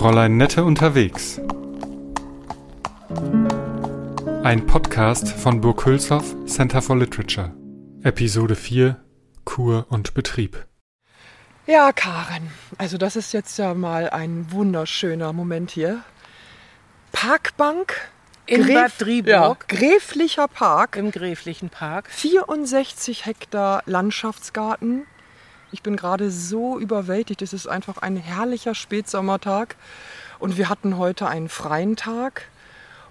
Fräulein Nette unterwegs. Ein Podcast von Burg Hülshoff Center for Literature. Episode 4 Kur und Betrieb. Ja, Karen, also das ist jetzt ja mal ein wunderschöner Moment hier. Parkbank In Gräf- Bad Driburg. Ja, Gräflicher Park. Im Gräflichen Park. 64 Hektar Landschaftsgarten. Ich bin gerade so überwältigt. Es ist einfach ein herrlicher Spätsommertag. Und wir hatten heute einen freien Tag.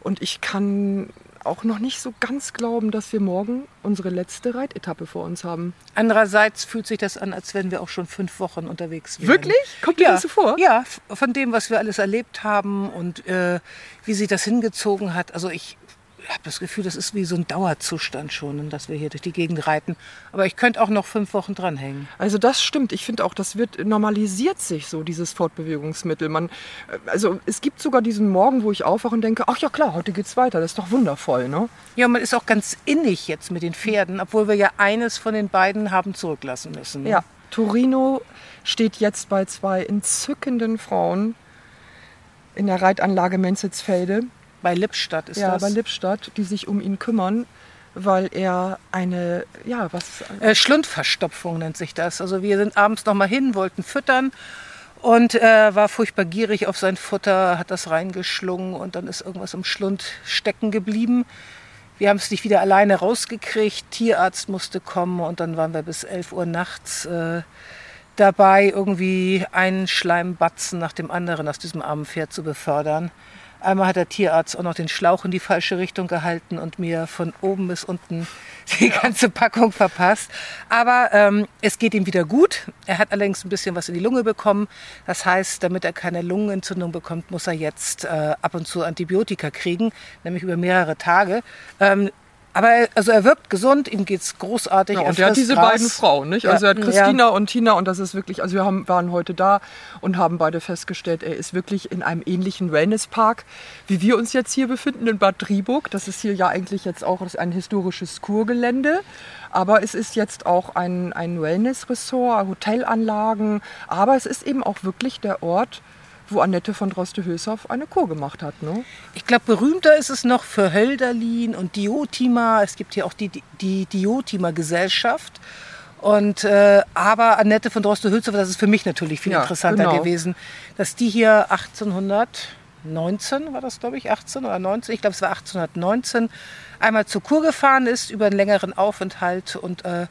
Und ich kann auch noch nicht so ganz glauben, dass wir morgen unsere letzte Reitetappe vor uns haben. Andererseits fühlt sich das an, als wenn wir auch schon fünf Wochen unterwegs wären. Wirklich? Kommt dir ja. das so vor? Ja, von dem, was wir alles erlebt haben und äh, wie sich das hingezogen hat. Also ich habe das Gefühl, das ist wie so ein Dauerzustand schon, dass wir hier durch die Gegend reiten. Aber ich könnte auch noch fünf Wochen dranhängen. Also das stimmt. Ich finde auch, das wird normalisiert sich so, dieses Fortbewegungsmittel. Man, äh, also es gibt sogar diesen Morgen, wo ich aufwache und denke, ach ja klar, heute geht's weiter. Das ist doch wundervoll, ne? Ja, man ist auch ganz innig jetzt mit den Pferden, obwohl wir ja eines von den beiden haben zurücklassen müssen. ne? Ja. Torino steht jetzt bei zwei entzückenden Frauen in der Reitanlage Menzitzfelde, Bei Lippstadt ist ja, das. bei Lippstadt, die sich um ihn kümmern, weil er eine, ja, was, Äh, Schlundverstopfung nennt sich das. Also wir sind abends noch mal hin, wollten füttern und äh, war furchtbar gierig auf sein Futter, hat das reingeschlungen und dann ist irgendwas im Schlund stecken geblieben. Wir haben es nicht wieder alleine rausgekriegt. Tierarzt musste kommen und dann waren wir bis 11 Uhr nachts äh, dabei, irgendwie einen Schleimbatzen nach dem anderen aus diesem armen Pferd zu befördern. Einmal hat der Tierarzt auch noch den Schlauch in die falsche Richtung gehalten und mir von oben bis unten die ganze Packung verpasst. Aber ähm, es geht ihm wieder gut. Er hat allerdings ein bisschen was in die Lunge bekommen. Das heißt, damit er keine Lungenentzündung bekommt, muss er jetzt äh, ab und zu Antibiotika kriegen, nämlich über mehrere Tage. Ähm, aber er, also er wirkt gesund, ihm geht's großartig. Ja, und er hat diese Gras. beiden Frauen, nicht? Also Ja, er hat Christina und Tina und das ist wirklich, also wir haben, waren heute da und haben beide festgestellt, er ist wirklich in einem ähnlichen Wellnesspark, wie wir uns jetzt hier befinden in Bad Driburg. Das ist hier ja eigentlich jetzt auch ein historisches Kurgelände. Aber es ist jetzt auch ein, ein Wellness-Ressort, Hotelanlagen. Aber es ist eben auch wirklich der Ort, wo Annette von Droste-Hülshoff eine Kur gemacht hat. Ne? Ich glaube, berühmter ist es noch für Hölderlin und Diotima. Es gibt hier auch die, die Diotima-Gesellschaft. Und äh, aber Annette von Droste-Hülshoff, das ist für mich natürlich viel Ja, interessanter genau. gewesen, dass die hier 1819 war das, glaube ich, 18 oder 19, ich glaube, es war 1819, einmal zur Kur gefahren ist über einen längeren Aufenthalt und äh,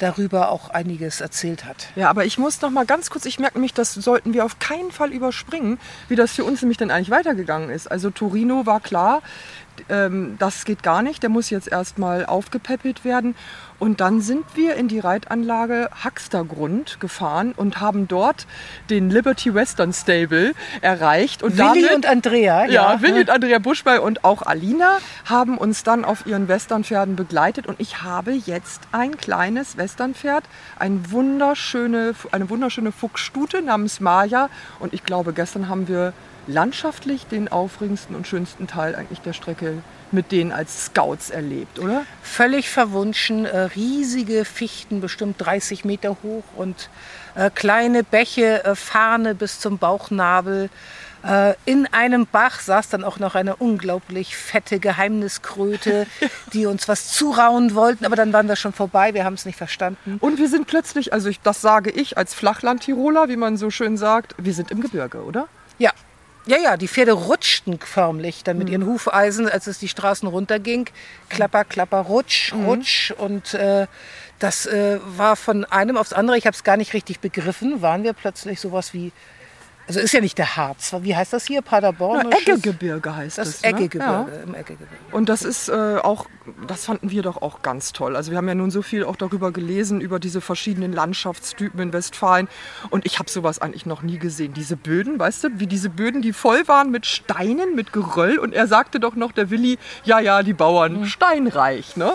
darüber auch einiges erzählt hat. Ja, aber ich muss noch mal ganz kurz, ich merke nämlich, das sollten wir auf keinen Fall überspringen, wie das für uns nämlich dann eigentlich weitergegangen ist. Also Torino war klar, ähm, das geht gar nicht, der muss jetzt erstmal aufgepäppelt werden. Und dann sind wir in die Reitanlage Haxtergrund gefahren und haben dort den Liberty Western Stable erreicht. Und Willi damit, und Andrea, ja, Willi und Andrea Buschbei und auch Alina haben uns dann auf ihren Westernpferden begleitet und ich habe jetzt ein kleines Westernpferd, ein wunderschöne, eine wunderschöne Fuchsstute namens Maya und ich glaube, gestern haben wir landschaftlich den aufregendsten und schönsten Teil eigentlich der Strecke mit denen als Scouts erlebt, oder? völlig verwunschen, äh, riesige Fichten, bestimmt 30 Meter hoch und äh, kleine Bäche, äh, Farne bis zum Bauchnabel. In einem Bach saß dann auch noch eine unglaublich fette Geheimniskröte, die uns was zurauen wollten, aber dann waren wir schon vorbei, wir haben es nicht verstanden. Und wir sind plötzlich, also ich, das sage ich als Flachland-Tiroler, wie man so schön sagt, wir sind im Gebirge, oder? Ja. Ja, ja, die Pferde rutschten förmlich dann mit ihren Hufeisen, als es die Straßen runterging. Klapper, klapper, rutsch, rutsch. Und äh, das äh, war von einem aufs andere, ich habe es gar nicht richtig begriffen, waren wir plötzlich sowas wie, also ist ja nicht der Harz, wie heißt das hier, Paderborn? Ja, Eggegebirge heißt Das es. ne? Eggegebirge, Ja. im Eggegebirge. Und das ist äh, auch, das fanden wir doch auch ganz toll. Also wir haben ja nun so viel auch darüber gelesen, über diese verschiedenen Landschaftstypen in Westfalen. Und ich habe sowas eigentlich noch nie gesehen. Diese Böden, weißt du, wie diese Böden, die voll waren mit Steinen, mit Geröll. Und er sagte doch noch, der Willi, ja, ja, die Bauern, steinreich, ne?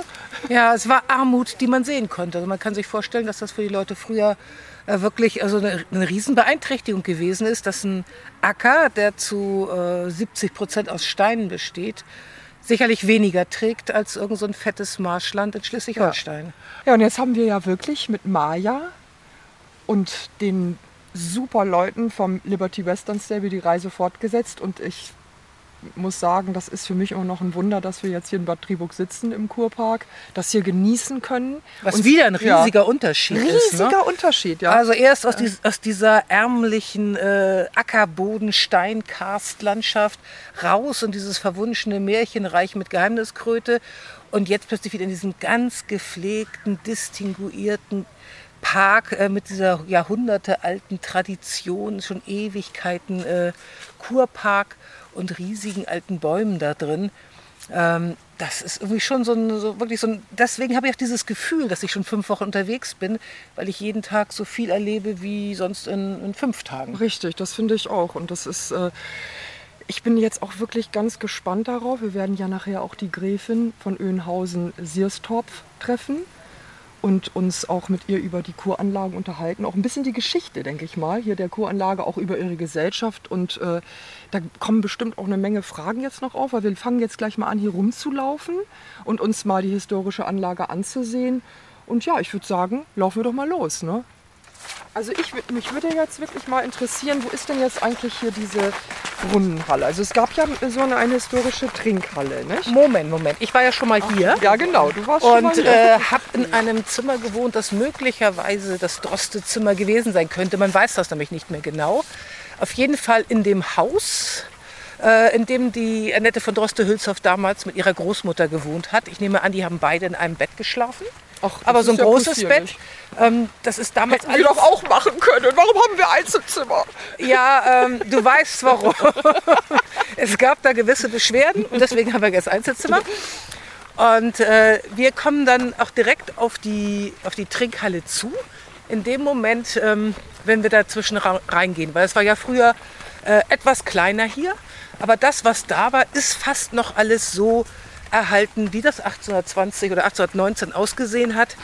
Ja, es war Armut, die man sehen konnte. Also man kann sich vorstellen, dass das für die Leute früher äh, wirklich also eine, eine Riesenbeeinträchtigung gewesen ist, dass ein Acker, der zu äh, 70 Prozent aus Steinen besteht, sicherlich weniger trägt als irgend so ein fettes Marschland in Schleswig-Holstein. Ja, und jetzt haben wir ja wirklich mit Maya und den super Leuten vom Liberty Western Stable die Reise fortgesetzt und ich muss sagen, das ist für mich immer noch ein Wunder, dass wir jetzt hier in Bad Triburg sitzen im Kurpark, das hier genießen können. Was und, wieder ein riesiger ja, Unterschied riesiger ist. Riesiger ne? Unterschied, ja. Also erst aus, dies, aus dieser ärmlichen äh, Ackerboden, Steinkarstlandschaft raus und dieses verwunschene Märchenreich mit Geheimniskröte und jetzt plötzlich wieder in diesem ganz gepflegten, distinguierten Park äh, mit dieser jahrhundertealten Tradition, schon Ewigkeiten äh, Kurpark und riesigen alten Bäumen da drin. Ähm, das ist irgendwie schon so ein, so wirklich so ein, deswegen habe ich auch dieses Gefühl, dass ich schon fünf Wochen unterwegs bin, weil ich jeden Tag so viel erlebe wie sonst in, in fünf Tagen. Richtig, das finde ich auch. Und das ist, äh, ich bin jetzt auch wirklich ganz gespannt darauf. Wir werden ja nachher auch die Gräfin von Öhnhausen-Sierstorf treffen und uns auch mit ihr über die Kuranlagen unterhalten. Auch ein bisschen die Geschichte, denke ich mal, hier der Kuranlage, auch über ihre Gesellschaft. Und äh, da kommen bestimmt auch eine Menge Fragen jetzt noch auf, weil wir fangen jetzt gleich mal an, hier rumzulaufen und uns mal die historische Anlage anzusehen. Und ja, ich würde sagen, laufen wir doch mal los. Ne? Also ich, mich würde jetzt wirklich mal interessieren, wo ist denn jetzt eigentlich hier diese Brunnenhalle? Also es gab ja so eine, eine historische Trinkhalle, nicht? Moment, Moment. Ich war ja schon mal hier. Ach, ja, genau. Du warst und, schon mal hier. äh, habe in einem Zimmer gewohnt, das möglicherweise das Droste-Zimmer gewesen sein könnte. Man weiß das nämlich nicht mehr genau. Auf jeden Fall in dem Haus, äh, in dem die Annette von Droste-Hülshoff damals mit ihrer Großmutter gewohnt hat. Ich nehme an, die haben beide in einem Bett geschlafen. Ach, aber so ein ja großes Bett, ähm, das ist damals Hätten wir doch auch machen können. Warum haben wir Einzelzimmer? Ja, ähm, du weißt warum. es gab da gewisse Beschwerden und deswegen haben wir jetzt Einzelzimmer. Und äh, wir kommen dann auch direkt auf die, auf die Trinkhalle zu. In dem Moment, ähm, wenn wir dazwischen reingehen, weil es war ja früher äh, etwas kleiner hier, aber das, was da war, ist fast noch alles so erhalten, wie das 1820 oder 1819 ausgesehen hat.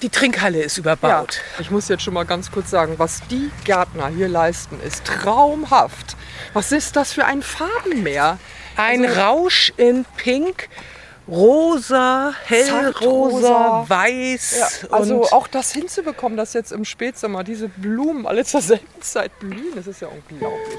Die Trinkhalle ist überbaut. Ja, ich muss jetzt schon mal ganz kurz sagen, was die Gärtner hier leisten, ist traumhaft. Was ist das für ein Farbenmeer? Ein also, Rausch in Pink, rosa, hellrosa, weiß. Ja, also auch das hinzubekommen, dass jetzt im Spätsommer diese Blumen alle zur selben Zeit blühen, das ist ja unglaublich.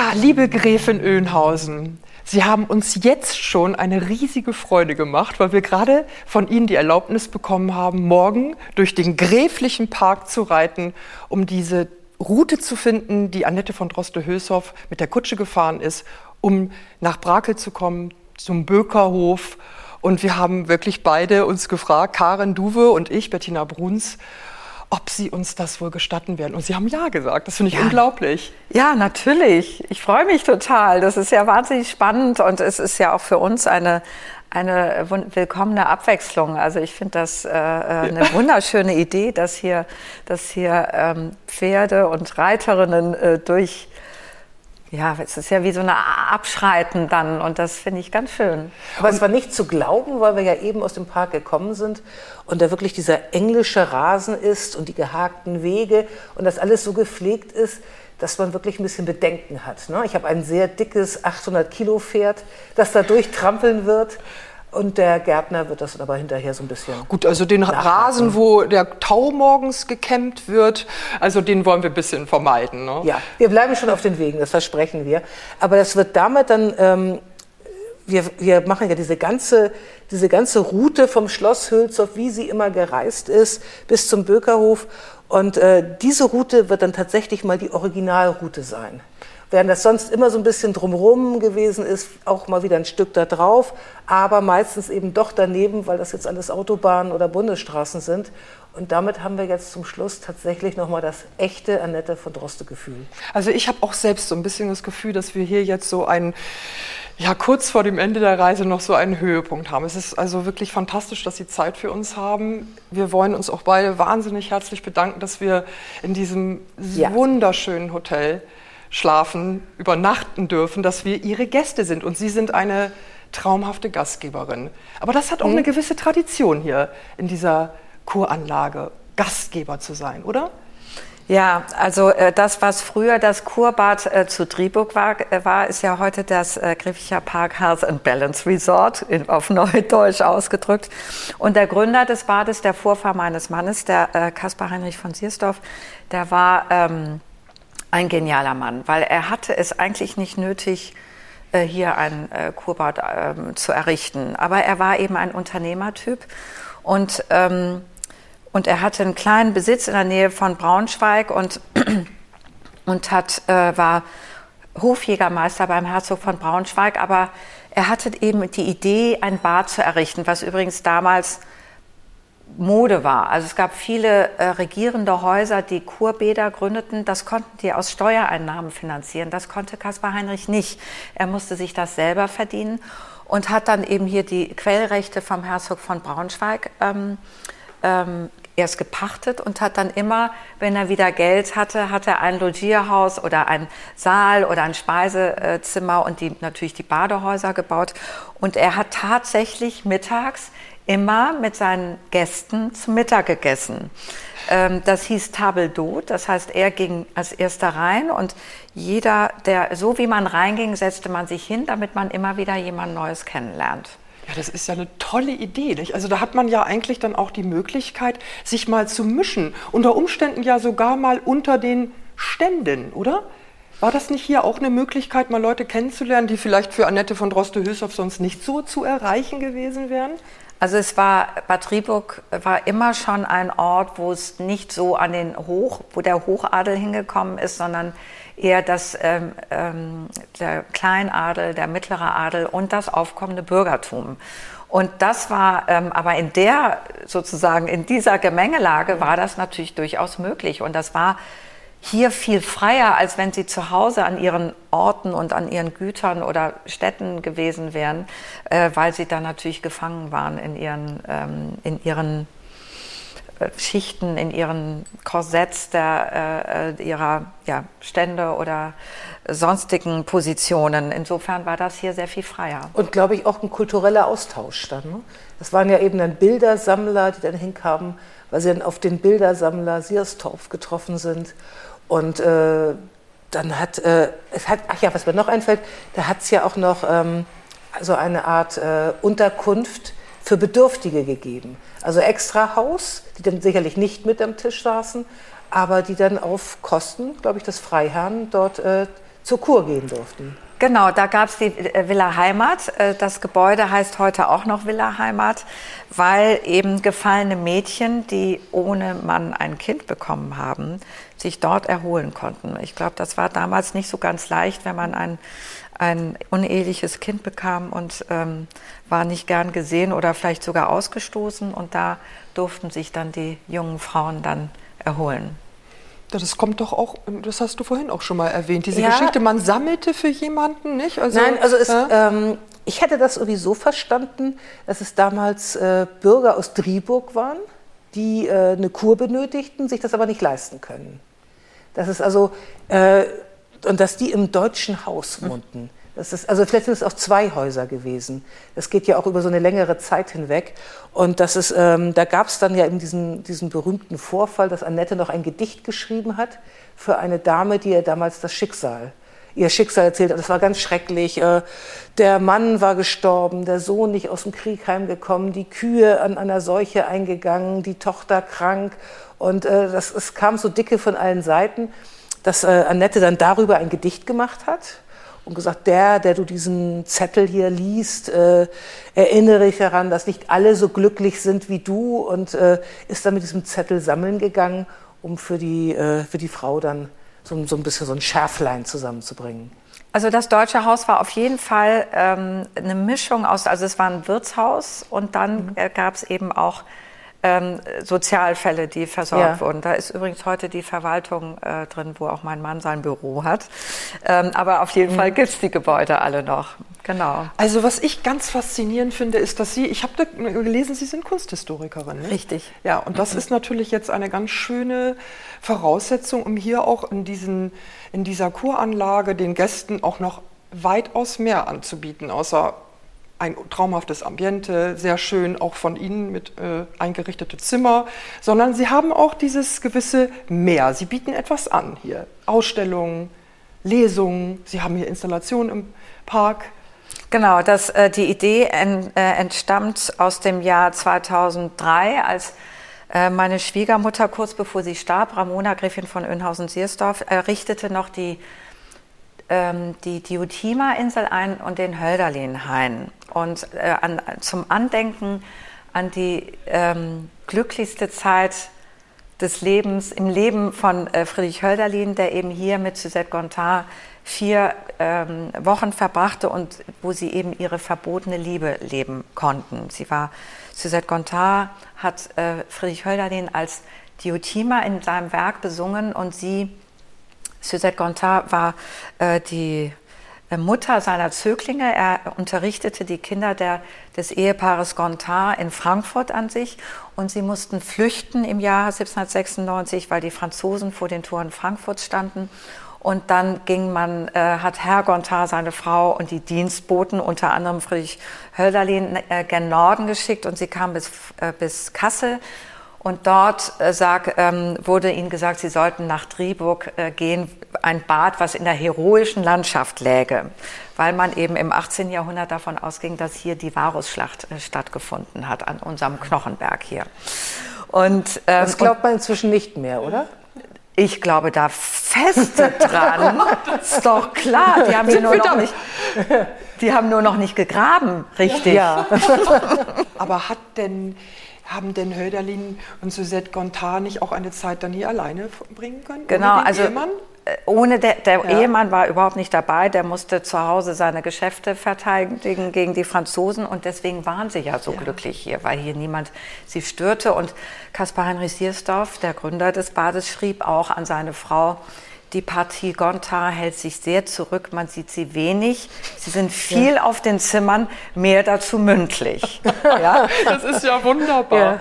Ja, liebe Gräfin Öhnhausen, Sie haben uns jetzt schon eine riesige Freude gemacht, weil wir gerade von Ihnen die Erlaubnis bekommen haben, morgen durch den gräflichen Park zu reiten, um diese Route zu finden, die Annette von Droste-Hülshoff mit der Kutsche gefahren ist, um nach Brakel zu kommen, zum Bökerhof. Und wir haben wirklich beide uns gefragt, Karen Duwe und ich, Bettina Bruns, ob Sie uns das wohl gestatten werden. Und Sie haben Ja gesagt. Das finde ich ja. unglaublich. Ja, natürlich. Ich freue mich total. Das ist ja wahnsinnig spannend und es ist ja auch für uns eine, eine willkommene Abwechslung. Also ich finde das äh, äh eine wunderschöne Idee, dass hier, dass hier ähm, Pferde und Reiterinnen äh, durch ja, es ist ja wie so eine Abschreiten dann und das finde ich ganz schön. Aber und es war nicht zu glauben, weil wir ja eben aus dem Park gekommen sind und da wirklich dieser englische Rasen ist und die gehakten Wege und das alles so gepflegt ist, dass man wirklich ein bisschen Bedenken hat. Ne? Ich habe ein sehr dickes 800 Kilo Pferd, das da durchtrampeln wird. Und der Gärtner wird das aber hinterher so ein bisschen. Gut, also den Rasen, wo der Tau morgens gekämmt wird, also den wollen wir ein bisschen vermeiden. Ne? Ja, wir bleiben schon auf den Wegen, das versprechen wir. Aber das wird damit dann, ähm, wir, wir machen ja diese ganze, diese ganze Route vom Schloss Hülshoff, wie sie immer gereist ist, bis zum Bökerhof. Und äh, diese Route wird dann tatsächlich mal die Originalroute sein während das sonst immer so ein bisschen drumherum gewesen ist, auch mal wieder ein Stück da drauf, aber meistens eben doch daneben, weil das jetzt alles Autobahnen oder Bundesstraßen sind. Und damit haben wir jetzt zum Schluss tatsächlich nochmal das echte Annette von Droste-Gefühl. Also ich habe auch selbst so ein bisschen das Gefühl, dass wir hier jetzt so ein ja, kurz vor dem Ende der Reise noch so einen Höhepunkt haben. Es ist also wirklich fantastisch, dass Sie Zeit für uns haben. Wir wollen uns auch beide wahnsinnig herzlich bedanken, dass wir in diesem ja. wunderschönen Hotel schlafen, übernachten dürfen, dass wir ihre Gäste sind. Und sie sind eine traumhafte Gastgeberin. Aber das hat auch mhm. eine gewisse Tradition hier in dieser Kuranlage, Gastgeber zu sein, oder? Ja, also äh, das, was früher das Kurbad äh, zu Driburg war, äh, war, ist ja heute das äh, Grifficher Park Health and Balance Resort, in, auf Neudeutsch ausgedrückt. Und der Gründer des Bades, der Vorfahr meines Mannes, der äh, Kaspar Heinrich von Siersdorf, der war ähm, ein genialer Mann, weil er hatte es eigentlich nicht nötig, äh, hier ein äh, Kurbad ähm, zu errichten. Aber er war eben ein Unternehmertyp und ähm, und er hatte einen kleinen Besitz in der Nähe von Braunschweig und, und hat, äh, war Hofjägermeister beim Herzog von Braunschweig. Aber er hatte eben die Idee, ein Bad zu errichten, was übrigens damals Mode war. Also es gab viele äh, regierende Häuser, die Kurbäder gründeten. Das konnten die aus Steuereinnahmen finanzieren. Das konnte Kaspar Heinrich nicht. Er musste sich das selber verdienen und hat dann eben hier die Quellrechte vom Herzog von Braunschweig ähm, ähm, erst gepachtet und hat dann immer, wenn er wieder Geld hatte, hat er ein Logierhaus oder ein Saal oder ein Speisezimmer und die, natürlich die Badehäuser gebaut. Und er hat tatsächlich mittags immer mit seinen Gästen zum Mittag gegessen. Ähm, das hieß Table d'Hôte, das heißt, er ging als erster rein und jeder, der, so wie man reinging, setzte man sich hin, damit man immer wieder jemand Neues kennenlernt. Ja, das ist ja eine tolle Idee. Nicht? Also da hat man ja eigentlich dann auch die Möglichkeit, sich mal zu mischen. Unter Umständen ja sogar mal unter den Ständen, oder? War das nicht hier auch eine Möglichkeit, mal Leute kennenzulernen, die vielleicht für Annette von Droste-Hülshoff sonst nicht so zu erreichen gewesen wären? Also es war, Bad Rieburg war immer schon ein Ort, wo es nicht so an den Hoch, wo der Hochadel hingekommen ist, sondern eher das, ähm, ähm, der Kleinadel, der mittlere Adel und das aufkommende Bürgertum. Und das war ähm, aber in der, sozusagen, in dieser Gemengelage war das natürlich durchaus möglich. Und das war hier viel freier, als wenn sie zu Hause an ihren Orten und an ihren Gütern oder Städten gewesen wären, äh, weil sie dann natürlich gefangen waren in ihren, ähm, in ihren äh, Schichten, in ihren Korsetts der, äh, ihrer ja, Stände oder sonstigen Positionen. Insofern war das hier sehr viel freier. Und glaube ich auch ein kultureller Austausch dann. Ne? Das waren ja eben dann Bildersammler, die dann hinkamen, weil sie dann auf den Bildersammler Sierstorf getroffen sind und äh, dann hat äh, es hat, ach ja, was mir noch einfällt, da hat es ja auch noch ähm, so eine Art äh, Unterkunft für Bedürftige gegeben. Also extra Haus, die dann sicherlich nicht mit am Tisch saßen, aber die dann auf Kosten, glaube ich, des Freiherrn dort äh, zur Kur gehen durften. Genau, da gab es die äh, Villa Heimat. Äh, das Gebäude heißt heute auch noch Villa Heimat, weil eben gefallene Mädchen, die ohne Mann ein Kind bekommen haben, sich dort erholen konnten. Ich glaube, das war damals nicht so ganz leicht, wenn man ein, ein uneheliches Kind bekam und ähm, war nicht gern gesehen oder vielleicht sogar ausgestoßen. Und da durften sich dann die jungen Frauen dann erholen. Das kommt doch auch, das hast du vorhin auch schon mal erwähnt, diese ja. Geschichte, man sammelte für jemanden, nicht? Also, Nein, also es, ja? ähm, ich hätte das sowieso verstanden, dass es damals äh, Bürger aus Driburg waren, die äh, eine Kur benötigten, sich das aber nicht leisten können. Das ist also, äh, und dass die im deutschen Haus wohnten. Das ist, also vielleicht sind es auch zwei Häuser gewesen. Das geht ja auch über so eine längere Zeit hinweg. Und das ist, ähm, da gab es dann ja eben diesen, diesen berühmten Vorfall, dass Annette noch ein Gedicht geschrieben hat für eine Dame, die ihr damals das Schicksal, ihr Schicksal erzählt. Das war ganz schrecklich. Äh, der Mann war gestorben, der Sohn nicht aus dem Krieg heimgekommen, die Kühe an einer Seuche eingegangen, die Tochter krank. Und äh, das, es kam so dicke von allen Seiten, dass äh, Annette dann darüber ein Gedicht gemacht hat und gesagt, der, der du diesen Zettel hier liest, äh, erinnere dich daran, dass nicht alle so glücklich sind wie du und äh, ist dann mit diesem Zettel sammeln gegangen, um für die, äh, für die Frau dann so, so ein bisschen so ein Schärflein zusammenzubringen. Also das Deutsche Haus war auf jeden Fall ähm, eine Mischung aus, also es war ein Wirtshaus und dann mhm. Äh, gab es eben auch ähm, Sozialfälle, die versorgt ja. wurden. Da ist übrigens heute die Verwaltung äh, drin, wo auch mein Mann sein Büro hat. Ähm, aber auf jeden mhm. Fall gibt es die Gebäude alle noch. Genau. Also was ich ganz faszinierend finde, ist, dass Sie, ich habe gelesen, Sie sind Kunsthistorikerin. Nicht? Richtig. Ja, und das ist natürlich jetzt eine ganz schöne Voraussetzung, um hier auch in, diesen, in dieser Kuranlage den Gästen auch noch weitaus mehr anzubieten, außer ein traumhaftes Ambiente, sehr schön auch von Ihnen mit äh, eingerichtete Zimmer, sondern Sie haben auch dieses gewisse Mehr. Sie bieten etwas an hier. Ausstellungen, Lesungen, Sie haben hier Installationen im Park. Genau, das, äh, die Idee en, äh, entstammt aus dem Jahr 2003, als äh, meine Schwiegermutter kurz bevor sie starb, Ramona Gräfin von Önhausen-Siersdorf, errichtete noch die, ähm, die Diotima-Insel ein und den Hölderlin-Hain. Und äh, an, zum Andenken an die ähm, glücklichste Zeit des Lebens, im Leben von äh, Friedrich Hölderlin, der eben hier mit Suzette Gontard vier ähm, Wochen verbrachte und wo sie eben ihre verbotene Liebe leben konnten. Sie war, Suzette Gontard hat äh, Friedrich Hölderlin als Diotima in seinem Werk besungen und sie, Suzette Gontard, war äh, die äh, Mutter seiner Zöglinge. Er unterrichtete die Kinder der, des Ehepaares Gontard in Frankfurt an sich und sie mussten flüchten im Jahr 1796, weil die Franzosen vor den Toren Frankfurts standen. Und dann ging man, äh, hat Herr Gontard, seine Frau und die Dienstboten, unter anderem Friedrich Hölderlin, äh, gen Norden geschickt und sie kam bis, äh, bis Kassel. Und dort äh, sag, ähm, wurde ihnen gesagt, sie sollten nach Driburg äh, gehen, ein Bad, was in der heroischen Landschaft läge, weil man eben im 18. Jahrhundert davon ausging, dass hier die Varusschlacht äh, stattgefunden hat, an unserem Knochenberg hier. Und, ähm, das glaubt man inzwischen nicht mehr, oder? Ich glaube da fest dran. ist doch klar. Die haben, nur noch nicht, die haben nur noch nicht gegraben, richtig. Ja. Aber hat denn, haben denn Hölderlin und Suzette Gontard nicht auch eine Zeit dann hier alleine bringen können? Genau, also Ehemann? Äh, ohne der, der ja. Ehemann war überhaupt nicht dabei, der musste zu Hause seine Geschäfte verteidigen gegen die Franzosen und deswegen waren sie ja so ja. glücklich hier, weil hier niemand sie störte und Kaspar Heinrich Siersdorf, der Gründer des Bades, schrieb auch an seine Frau, die Partie Gontard hält sich sehr zurück, man sieht sie wenig. Sie sind viel ja. auf den Zimmern, mehr dazu mündlich. ja? Das ist ja wunderbar.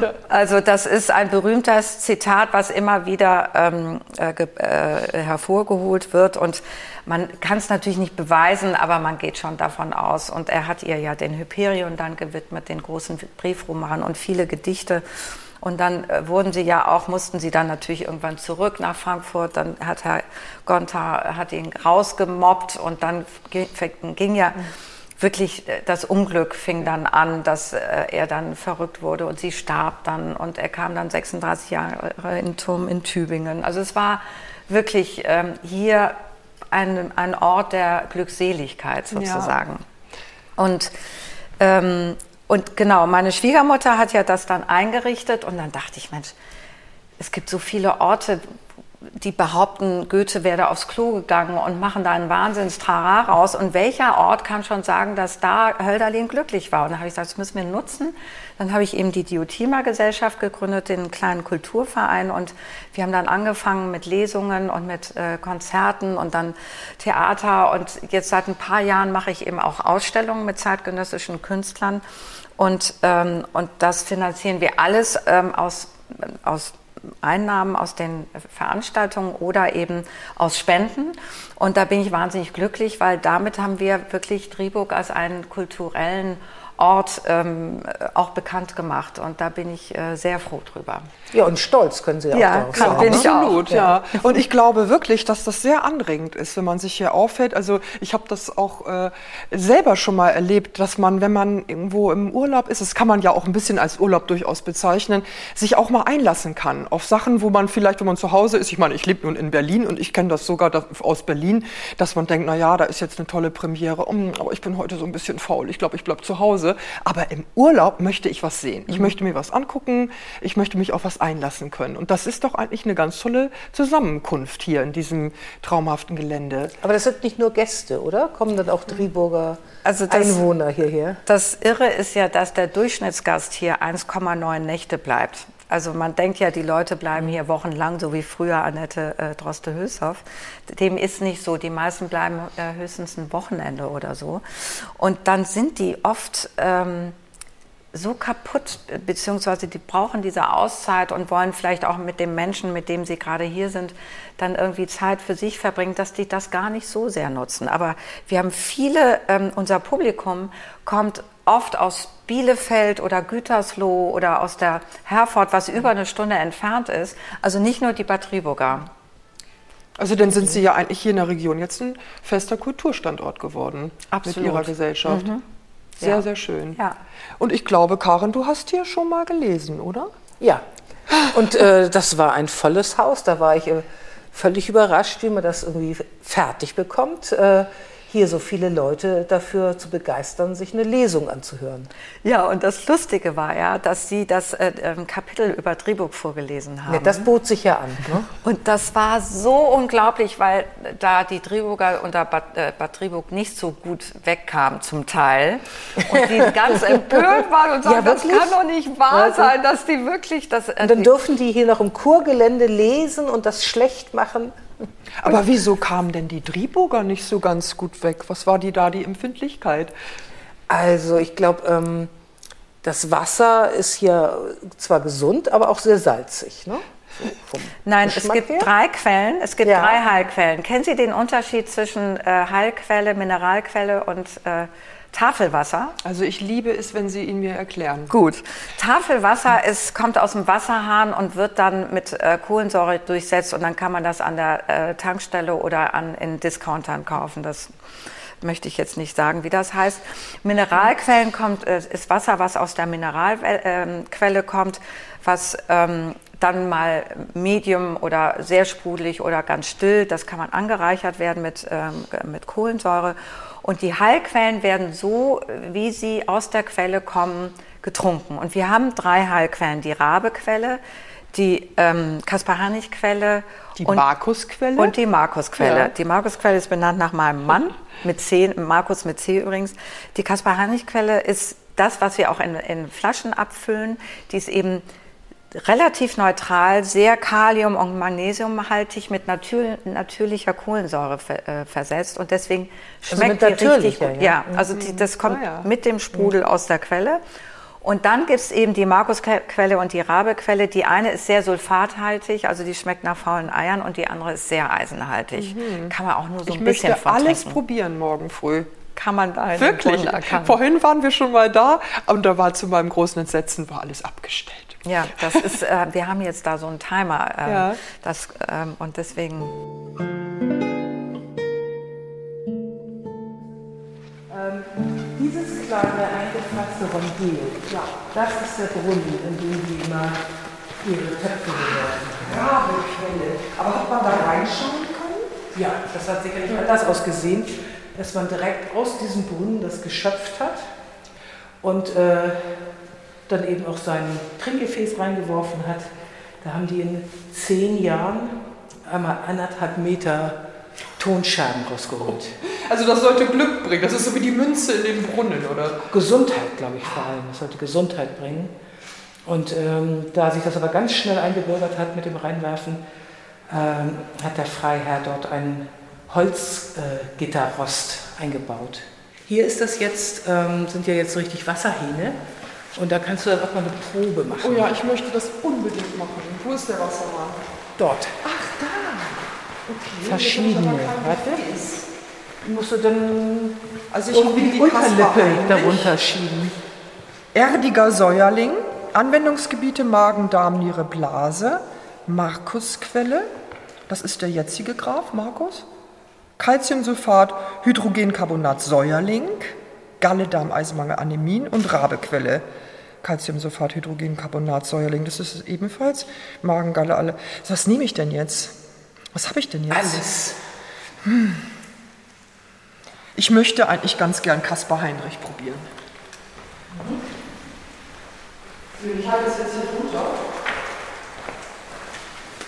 Ja. Also das ist ein berühmtes Zitat, was immer wieder ähm, äh, äh, hervorgeholt wird. Und man kann es natürlich nicht beweisen, aber man geht schon davon aus. Und er hat ihr ja den Hyperion dann gewidmet, den großen Briefroman und viele Gedichte. Und dann äh, wurden sie ja auch, mussten sie dann natürlich irgendwann zurück nach Frankfurt. Dann hat Herr Gonta hat ihn rausgemobbt und dann ging, ging ja wirklich äh, das Unglück fing dann an, dass äh, er dann verrückt wurde und sie starb dann und er kam dann 36 Jahre in Turm in Tübingen. Also es war wirklich ähm, hier ein, ein Ort der Glückseligkeit sozusagen. Ja. Und ähm, und genau, meine Schwiegermutter hat ja das dann eingerichtet und dann dachte ich, Mensch, es gibt so viele Orte, die behaupten, Goethe wäre da aufs Klo gegangen und machen da einen Wahnsinnstrara raus. Und welcher Ort kann schon sagen, dass da Hölderlin glücklich war? Und dann habe ich gesagt, das müssen wir nutzen. Dann habe ich eben die Diotima-Gesellschaft gegründet, den kleinen Kulturverein. Und wir haben dann angefangen mit Lesungen und mit äh, Konzerten und dann Theater. Und jetzt seit ein paar Jahren mache ich eben auch Ausstellungen mit zeitgenössischen Künstlern. Und, ähm, und das finanzieren wir alles ähm, aus, aus Einnahmen aus den Veranstaltungen oder eben aus Spenden. Und da bin ich wahnsinnig glücklich, weil damit haben wir wirklich Driburg als einen kulturellen Ort ähm, auch bekannt gemacht und da bin ich äh, sehr froh drüber. Ja, und stolz können Sie auch ja, darauf kann, bin ich Absolut, auch. ja. Und ich glaube wirklich, dass das sehr anregend ist, wenn man sich hier aufhält. Also ich habe das auch äh, selber schon mal erlebt, dass man, wenn man irgendwo im Urlaub ist, das kann man ja auch ein bisschen als Urlaub durchaus bezeichnen, sich auch mal einlassen kann auf Sachen, wo man vielleicht, wenn man zu Hause ist, ich meine, ich lebe nun in Berlin und ich kenne das sogar aus Berlin, dass man denkt, na ja, da ist jetzt eine tolle Premiere, um, aber ich bin heute so ein bisschen faul, ich glaube, ich bleibe zu Hause. Hause. Aber im Urlaub möchte ich was sehen. Ich mhm. möchte mir was angucken. Ich möchte mich auf was einlassen können. Und das ist doch eigentlich eine ganz tolle Zusammenkunft hier in diesem traumhaften Gelände. Aber das sind nicht nur Gäste, oder? Kommen dann auch Driburger also das, Einwohner hierher? Das Irre ist ja, dass der Durchschnittsgast hier 1,9 Nächte bleibt. Also man denkt ja, die Leute bleiben hier wochenlang, so wie früher Annette äh, Droste-Hülshoff. Dem ist nicht so. Die meisten bleiben äh, höchstens ein Wochenende oder so. Und dann sind die oft ähm, so kaputt, beziehungsweise die brauchen diese Auszeit und wollen vielleicht auch mit dem Menschen, mit dem sie gerade hier sind, dann irgendwie Zeit für sich verbringen, dass die das gar nicht so sehr nutzen. Aber wir haben viele, ähm, unser Publikum kommt oft aus Bielefeld oder Gütersloh oder aus der Herford, was über eine Stunde entfernt ist. Also nicht nur die Bad Triburger. Also dann sind Sie ja eigentlich hier in der Region jetzt ein fester Kulturstandort geworden Absolut. mit Ihrer Gesellschaft. Mhm. Sehr, Ja. sehr schön. Ja. Und ich glaube, Karin, du hast hier schon mal gelesen, oder? Ja. Und äh, das war ein volles Haus. Da war ich äh, völlig überrascht, wie man das irgendwie fertig bekommt, äh, hier so viele Leute dafür zu begeistern, sich eine Lesung anzuhören. Ja, und das Lustige war ja, dass Sie das äh, ähm, Kapitel über Driburg vorgelesen haben. Ja, das bot sich ja an. Ne? Und das war so unglaublich, weil da die Driburger unter Bad, äh, Bad Driburg nicht so gut wegkamen zum Teil. Und die ganz empört waren und sagten, Ja, das kann doch nicht wahr Also- sein, dass die wirklich das... Äh, Und dann dürfen die hier noch im Kurgelände lesen und das schlecht machen. Aber wieso kamen denn die Driburger nicht so ganz gut weg? Was war die da, die Empfindlichkeit? Also ich glaube, ähm, das Wasser ist hier zwar gesund, aber auch sehr salzig. Ne? So Nein, es Geschmack gibt her. drei Quellen. Es gibt Ja. drei Heilquellen. Kennen Sie den Unterschied zwischen äh, Heilquelle, Mineralquelle und äh, Tafelwasser? Also ich liebe es, wenn Sie ihn mir erklären. Gut. Tafelwasser ist, kommt aus dem Wasserhahn und wird dann mit äh, Kohlensäure durchsetzt und dann kann man das an der äh, Tankstelle oder an, in Discountern kaufen. Das möchte ich jetzt nicht sagen, wie das heißt. Mineralquellen kommt, äh, ist Wasser, was aus der Mineralquelle kommt, was ähm, dann mal medium oder sehr sprudelig oder ganz still, das kann man angereichert werden mit, ähm, mit Kohlensäure. Und die Heilquellen werden so, wie sie aus der Quelle kommen, getrunken. Und wir haben drei Heilquellen. Die Rabequelle, die ähm, Kaspar-Heinrich-Quelle Die und, Markusquelle? und die Markusquelle. Ja. Die Markusquelle ist benannt nach meinem Mann, mit C, Markus mit C übrigens. Die Kaspar-Heinrich-Quelle ist das, was wir auch in, in Flaschen abfüllen. Die ist eben relativ neutral, sehr kalium- und magnesiumhaltig mit natür natürlicher Kohlensäure ver, äh, versetzt und deswegen Also schmeckt mit die richtig gut. ja. Ja, also die, das kommt Ah, ja. mit dem Sprudel aus der Quelle. Und dann gibt es eben die Markusquelle und die Rabequelle. Die eine ist sehr sulfathaltig, also die schmeckt nach faulen Eiern und die andere ist sehr eisenhaltig. Kann man auch nur so Ich ein bisschen möchte von alles trinken. probieren morgen früh. Kann man da Wirklich. Vorhin waren wir schon mal da und da war zu meinem großen Entsetzen war alles abgestellt. Ja, das ist, äh, wir haben jetzt da so einen Timer. Ähm, Ja. das, ähm, und deswegen. Dieses kleine eingefasste Rondel, ja, das ist der Brunnen, in dem die immer ihre Töpfe bewerten. Rabequelle. Aber hat man da reinschauen können? Ja, das hat sicherlich anders ausgesehen, dass man direkt aus diesem Brunnen das geschöpft hat und äh, dann eben auch sein Trinkgefäß reingeworfen hat. Da haben die in zehn Jahren einmal anderthalb Meter Tonscherben rausgeholt. Also das sollte Glück bringen. Das ist so wie die Münze in den Brunnen, oder? Gesundheit, glaube ich, vor allem. Das sollte Gesundheit bringen. Und ähm, da sich das aber ganz schnell eingebürgert hat mit dem Reinwerfen, ähm, hat der Freiherr dort einen Holzgitterrost äh, eingebaut. Hier ist das jetzt, ähm, sind ja jetzt so richtig Wasserhähne. Und da kannst du dann auch mal eine Probe machen. Oh ja, ich möchte das unbedingt machen. Wo ist der Wassermann? Dort. Ach, da. Okay. Verschiedene. Warte. Musst du dann Also ich irgendwie die Unterlippe Unterlippe darunter schieben. Erdiger Säuerling, Anwendungsgebiete Magen, Darm, Niere, Blase, Markusquelle, das ist der jetzige Graf, Markus, Calciumsulfat, Hydrogencarbonat, Säuerling, Galle, Darm, Eisenmangel, Anämien und Rabequelle. Calciumsulfat, Hydrogencarbonat, Säuerling, das ist es ebenfalls. Magen, Galle, alle. Was nehme ich denn jetzt? Was habe ich denn jetzt? Alles. Ich möchte eigentlich ganz gern Kaspar Heinrich probieren. Ich halte es jetzt hier drunter.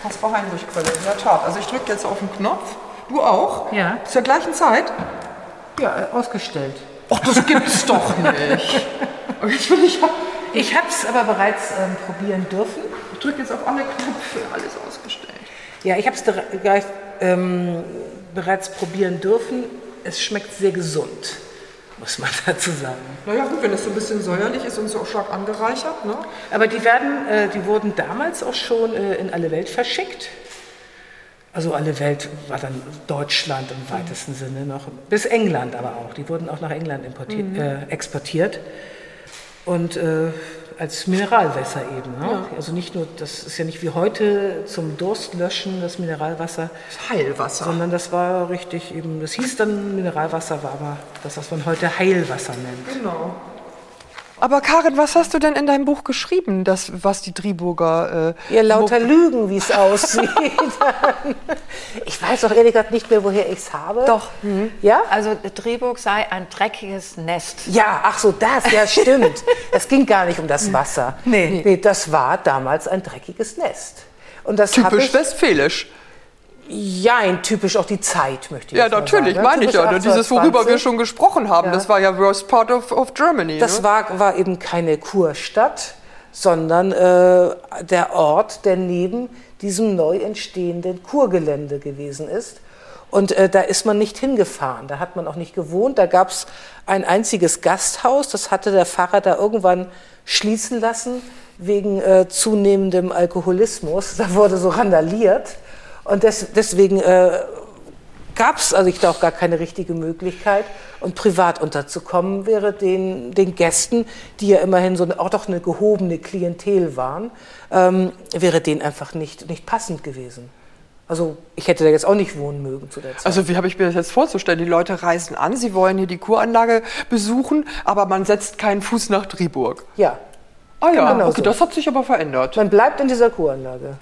Kaspar Heinrich Quelle, in der Tat. Also ich drücke jetzt auf den Knopf. Du auch? Ja. Zur gleichen Zeit? Ja, äh, ausgestellt. Ach, das gibt's doch nicht. Jetzt will ich, Ich habe es aber bereits ähm, probieren dürfen. ich drücke jetzt auf alle Knöpfe, alles ausgestellt. Ja, ich habe es ähm, bereits probieren dürfen. Es schmeckt sehr gesund. muss man dazu sagen. Naja, gut, wenn es so ein bisschen säuerlich ist und so stark angereichert. Ne? Aber die, werden, äh, die wurden damals auch schon äh, in alle Welt verschickt. Also alle Welt war dann Deutschland im weitesten Sinne noch, bis England aber auch. Die wurden auch nach England importiert, mhm. äh, exportiert. Und äh, als Mineralwässer eben. Ne? Ja. Also nicht nur, das ist ja nicht wie heute zum Durstlöschen das Mineralwasser. Das Heilwasser. Sondern das war richtig eben, das hieß dann Mineralwasser, war aber das, was man heute Heilwasser nennt. Genau. Aber Karin, was hast du denn in deinem Buch geschrieben, das, was die Driburger... Äh, Ihr lauter Lügen, wie es aussieht. ich weiß auch ehrlich gesagt nicht mehr, woher ich es habe. Doch. Mhm. Ja? Also Driburg sei ein dreckiges Nest. Ja, ach so, das, ja stimmt. es ging gar nicht um das Wasser. Nee. nee. Das war damals ein dreckiges Nest. Und das Typisch westfälisch. Ja, typisch auch die Zeit, möchte ich Ja, natürlich, sagen, ne? meine ich ja. Ne? Dieses, worüber wir schon gesprochen haben, ja. das war ja worst part of, of Germany. Das ne? war, war eben keine Kurstadt, sondern äh, der Ort, der neben diesem neu entstehenden Kurgelände gewesen ist. Und äh, da ist man nicht hingefahren, da hat man auch nicht gewohnt. Da gab es ein einziges Gasthaus, das hatte der Pfarrer da irgendwann schließen lassen wegen äh, zunehmendem Alkoholismus. Da wurde so randaliert. Und des, deswegen äh, gab es, also ich glaube, gar keine richtige Möglichkeit. Und privat unterzukommen wäre den, den Gästen, die ja immerhin so auch doch eine gehobene Klientel waren, ähm, wäre denen einfach nicht, nicht passend gewesen. Also ich hätte da jetzt auch nicht wohnen mögen zu der Zeit. Also wie habe ich mir das jetzt vorzustellen? Die Leute reisen an, sie wollen hier die Kuranlage besuchen, aber man setzt keinen Fuß nach Driburg. Ja. Ah ja, genau okay, so. das hat sich aber verändert. Man bleibt in dieser Kuranlage.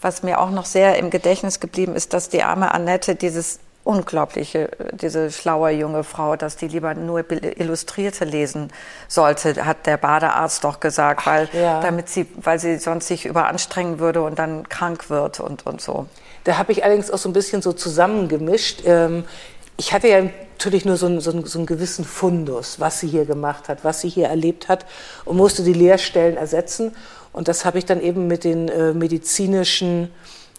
Was mir auch noch sehr im Gedächtnis geblieben ist, dass die arme Annette dieses unglaubliche, diese schlaue junge Frau, dass die lieber nur Illustrierte lesen sollte, hat der Badearzt doch gesagt, weil, ja. damit sie, weil sie sonst sich überanstrengen würde und dann krank wird und, und so. Da habe ich allerdings auch so ein bisschen so zusammengemischt. Ähm, ich hatte ja natürlich nur so einen, so, einen, so einen, gewissen Fundus, was sie hier gemacht hat, was sie hier erlebt hat und musste die Lehrstellen ersetzen. Und das habe ich dann eben mit den äh, medizinischen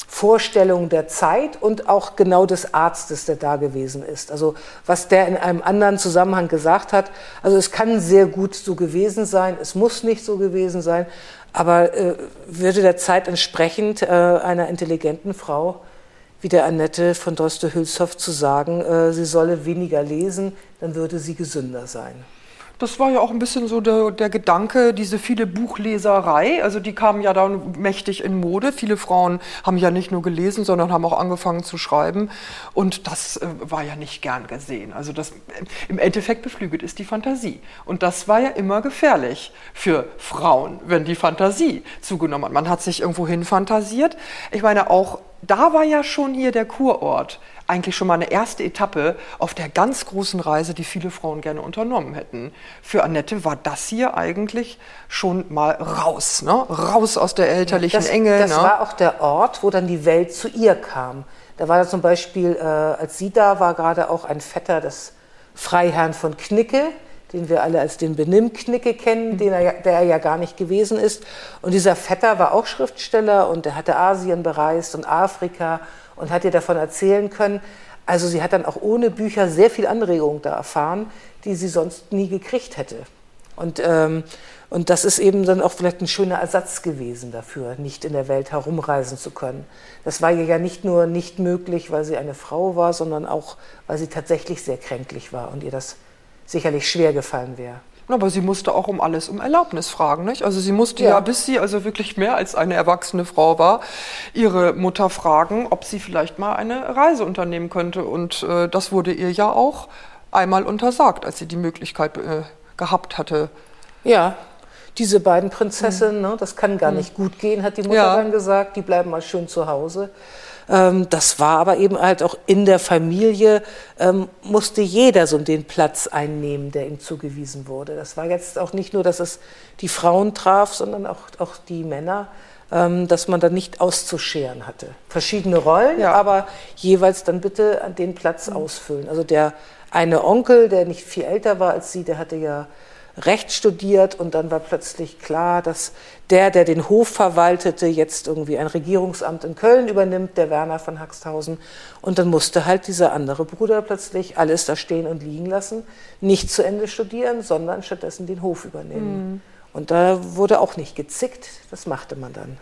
Vorstellungen der Zeit und auch genau des Arztes, der da gewesen ist. Also was der in einem anderen Zusammenhang gesagt hat. Also es kann sehr gut so gewesen sein, es muss nicht so gewesen sein, aber äh, würde der Zeit entsprechend äh, einer intelligenten Frau wie der Annette von Droste-Hülshoff zu sagen, äh, sie solle weniger lesen, dann würde sie gesünder sein. Das war ja auch ein bisschen so der, der, Gedanke, diese viele Buchleserei. Also die kamen ja dann mächtig in Mode. Viele Frauen haben ja nicht nur gelesen, sondern haben auch angefangen zu schreiben. Und das äh, war ja nicht gern gesehen. Also das im Endeffekt beflügelt ist die Fantasie. Und das war ja immer gefährlich für Frauen, wenn die Fantasie zugenommen hat. Man hat sich irgendwo hin fantasiert. Ich meine, auch da war ja schon hier der Kurort eigentlich schon mal eine erste Etappe auf der ganz großen Reise, die viele Frauen gerne unternommen hätten. Für Annette war das hier eigentlich schon mal raus, ne? raus aus der elterlichen das, Enge. Das ne? war auch der Ort, wo dann die Welt zu ihr kam. Da war da zum Beispiel, äh, als sie da war, gerade auch ein Vetter des Freiherrn von Knicke, den wir alle als den Benimm-Knicke kennen, den er, der er ja gar nicht gewesen ist. Und dieser Vetter war auch Schriftsteller und er hatte Asien bereist und Afrika und hat ihr davon erzählen können. Also sie hat dann auch ohne Bücher sehr viel Anregung da erfahren, die sie sonst nie gekriegt hätte. Und, ähm, und das ist eben dann auch vielleicht ein schöner Ersatz gewesen dafür, nicht in der Welt herumreisen zu können. Das war ihr ja nicht nur nicht möglich, weil sie eine Frau war, sondern auch, weil sie tatsächlich sehr kränklich war und ihr das sicherlich schwer gefallen wäre. Aber sie musste auch um alles um Erlaubnis fragen, nicht? Also sie musste ja. ja. bis sie also wirklich mehr als eine erwachsene Frau war, ihre Mutter fragen, ob sie vielleicht mal eine Reise unternehmen könnte. Und äh, das wurde ihr ja auch einmal untersagt, als sie die Möglichkeit äh, gehabt hatte. Ja, diese beiden Prinzessinnen, mhm. ne, das kann gar mhm. nicht gut gehen, hat die Mutter ja. dann gesagt. Die bleiben mal schön zu Hause. Ähm, das war aber eben halt auch in der Familie, ähm, musste jeder so den Platz einnehmen, der ihm zugewiesen wurde. Das war jetzt auch nicht nur, dass es die Frauen traf, sondern auch, auch die Männer ähm, dass man da nicht auszuscheren hatte. Verschiedene Rollen, ja. aber jeweils dann bitte den Platz mhm. ausfüllen. Also der eine Onkel, der nicht viel älter war als sie, der hatte ja Recht studiert und dann war plötzlich klar, dass der, der den Hof verwaltete, jetzt irgendwie ein Regierungsamt in Köln übernimmt, der Werner von Haxthausen. Und dann musste halt dieser andere Bruder plötzlich alles da stehen und liegen lassen, nicht zu Ende studieren, sondern stattdessen den Hof übernehmen. Mhm. Und da wurde auch nicht gezickt, das machte man dann.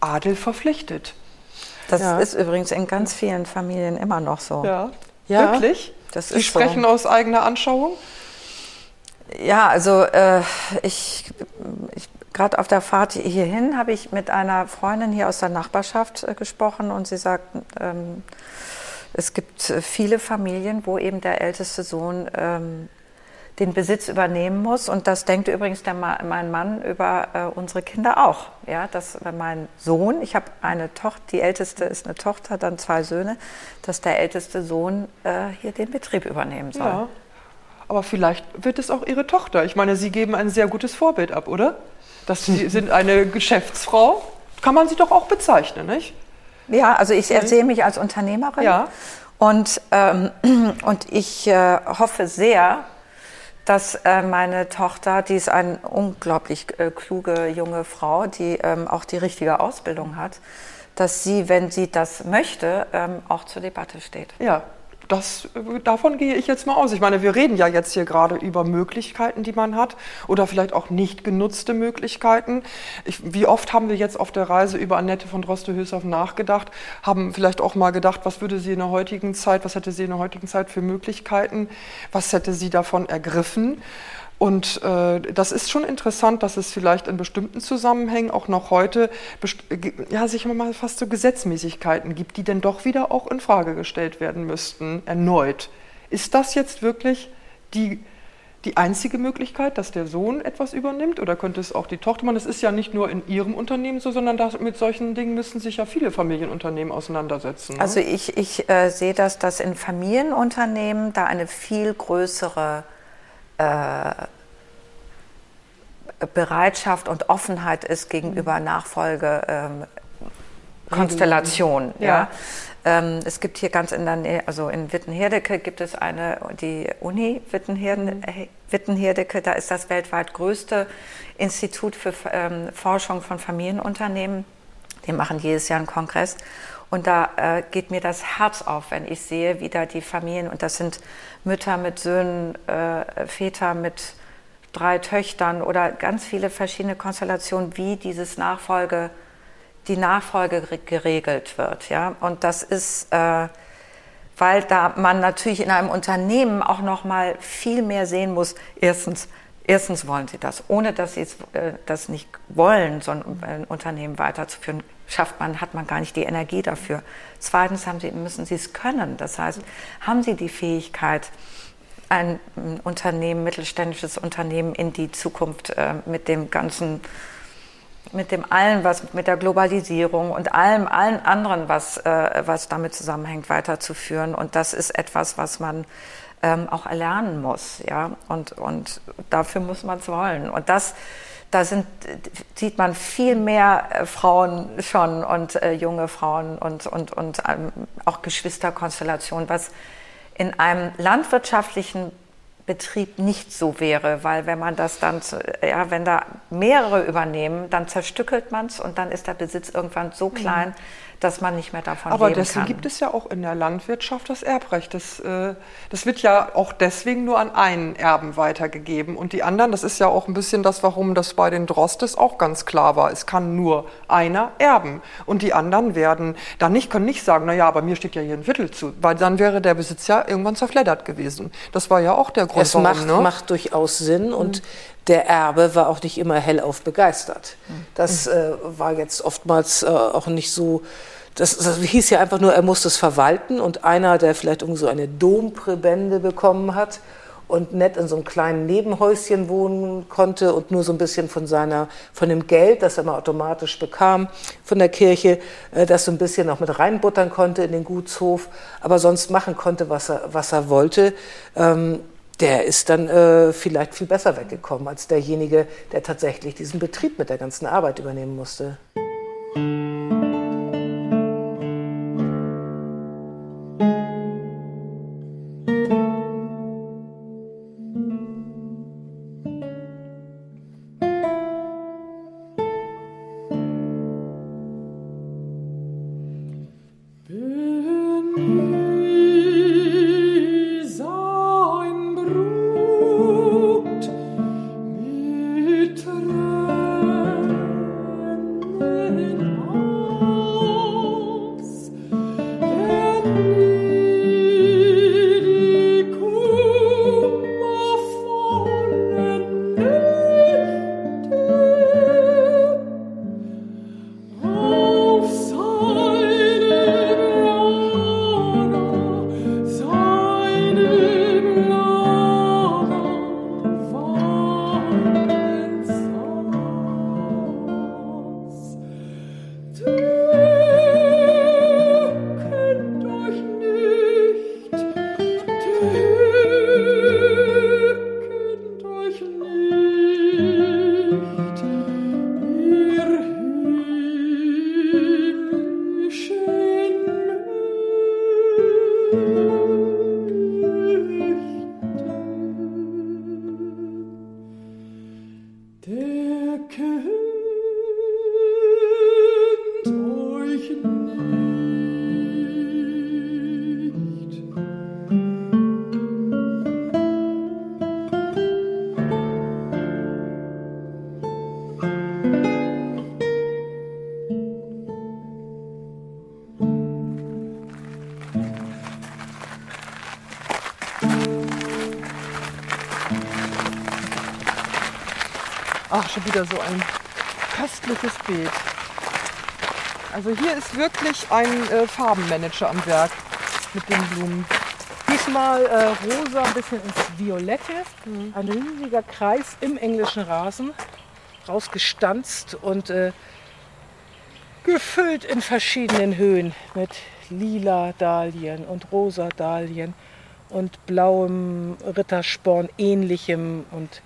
Adel verpflichtet. Das ja. ist übrigens in ganz vielen Familien immer noch so. Ja, ja. wirklich? Das Sie sprechen so. aus eigener Anschauung? Ja, also äh, ich, ich gerade auf der Fahrt hierhin habe ich mit einer Freundin hier aus der Nachbarschaft äh, gesprochen und sie sagt, ähm, es gibt äh, viele Familien, wo eben der älteste Sohn ähm, den Besitz übernehmen muss. Und das denkt übrigens der, mein Mann über äh, unsere Kinder auch. Ja, dass mein Sohn, ich habe eine Tochter, die älteste ist eine Tochter, dann zwei Söhne, dass der älteste Sohn äh, hier den Betrieb übernehmen soll. Ja. Aber vielleicht wird es auch Ihre Tochter. Ich meine, Sie geben ein sehr gutes Vorbild ab, oder? Das Sie sind eine Geschäftsfrau. Kann man Sie doch auch bezeichnen, nicht? Ja, also ich sehe mich als Unternehmerin. Ja. Und, ähm, und ich äh, hoffe sehr, dass äh, meine Tochter, die ist eine unglaublich äh, kluge junge Frau, die ähm, auch die richtige Ausbildung hat, dass sie, wenn sie das möchte, ähm, auch zur Debatte steht. Ja, das, davon gehe ich jetzt mal aus. Ich meine, wir reden ja jetzt hier gerade über Möglichkeiten, die man hat oder vielleicht auch nicht genutzte Möglichkeiten. Ich, wie oft haben wir jetzt auf der Reise über Annette von Droste-Hülshoff nachgedacht, haben vielleicht auch mal gedacht, was würde sie in der heutigen Zeit, was hätte sie in der heutigen Zeit für Möglichkeiten, was hätte sie davon ergriffen. Und äh, das ist schon interessant, dass es vielleicht in bestimmten Zusammenhängen auch noch heute ja, sich mal fast so Gesetzmäßigkeiten gibt, die dann doch wieder auch in Frage gestellt werden müssten, erneut. Ist das jetzt wirklich die, die einzige Möglichkeit, dass der Sohn etwas übernimmt oder könnte es auch die Tochter machen? Es ist ja nicht nur in Ihrem Unternehmen so, sondern das, mit solchen Dingen müssen sich ja viele Familienunternehmen auseinandersetzen. Ne? Also ich, ich äh, sehe das, dass in Familienunternehmen da eine viel größere äh, Bereitschaft und Offenheit ist gegenüber mhm. Nachfolgekonstellationen. Ähm, ja. ja. Ähm, es gibt hier ganz in der Nähe, also in Wittenherdecke gibt es eine, die Uni Wittenherde, äh, Wittenherdecke, da ist das weltweit größte Institut für ähm, Forschung von Familienunternehmen. Die machen jedes Jahr einen Kongress. Und da äh, geht mir das Herz auf, wenn ich sehe, wie da die Familien, und das sind Mütter mit Söhnen, äh, Väter mit drei Töchtern oder ganz viele verschiedene Konstellationen, wie dieses Nachfolge, die Nachfolge geregelt wird. Ja? Und das ist, äh, weil da man natürlich in einem Unternehmen auch noch mal viel mehr sehen muss. Erstens, erstens wollen sie das, ohne dass sie äh, das nicht wollen, so ein Unternehmen weiterzuführen, schafft man, hat man gar nicht die Energie dafür. Zweitens haben sie, müssen sie es können. Das heißt, haben sie die Fähigkeit, ein Unternehmen, mittelständisches Unternehmen in die Zukunft äh, mit dem ganzen, mit dem allen, was mit der Globalisierung und allem, allen anderen, was, äh, was damit zusammenhängt, weiterzuführen. Und das ist etwas, was man ähm, auch erlernen muss, ja. Und, und dafür muss man es wollen. Und das, da sind, sieht man viel mehr äh, Frauen schon und äh, junge Frauen und, und, und ähm, auch Geschwisterkonstellationen, was in einem landwirtschaftlichen Betrieb nicht so wäre, weil wenn man das dann, ja, wenn da mehrere übernehmen, dann zerstückelt man es und dann ist der Besitz irgendwann so klein, mhm dass man nicht mehr davon Aber leben kann. Aber deswegen gibt es ja auch in der Landwirtschaft das Erbrecht. Das, äh, das wird ja auch deswegen nur an einen Erben weitergegeben. Und die anderen, das ist ja auch ein bisschen das, warum das bei den Drostes auch ganz klar war. Es kann nur einer erben. Und die anderen werden dann nicht, können nicht sagen, naja, aber mir steht ja hier ein Viertel zu. Weil dann wäre der Besitz ja irgendwann zerfleddert gewesen. Das war ja auch der Grund, es warum. Es macht, ne? macht durchaus Sinn. Und mhm der Erbe war auch nicht immer hellauf begeistert. Das äh, war jetzt oftmals äh, auch nicht so. Das, das, hieß ja einfach nur, er musste es verwalten und einer, der vielleicht irgendwie so eine Dompräbende bekommen hat und nett in so einem kleinen Nebenhäuschen wohnen konnte und nur so ein bisschen von seiner, von dem Geld, das er mal automatisch bekam von der Kirche, äh, das so ein bisschen noch mit reinbuttern konnte in den Gutshof, aber sonst machen konnte, was er, was er wollte. Ähm, der ist dann äh, vielleicht viel besser weggekommen als derjenige, der tatsächlich diesen Betrieb mit der ganzen Arbeit übernehmen musste. Wieder so ein köstliches Beet. Also hier ist wirklich ein äh, Farbenmanager am Werk mit den Blumen. Diesmal äh, rosa, ein bisschen ins Violette. Mhm. Ein riesiger Kreis im englischen Rasen, rausgestanzt und äh, gefüllt in verschiedenen Höhen mit lila Dahlien und rosa Dahlien und blauem Rittersporn ähnlichem und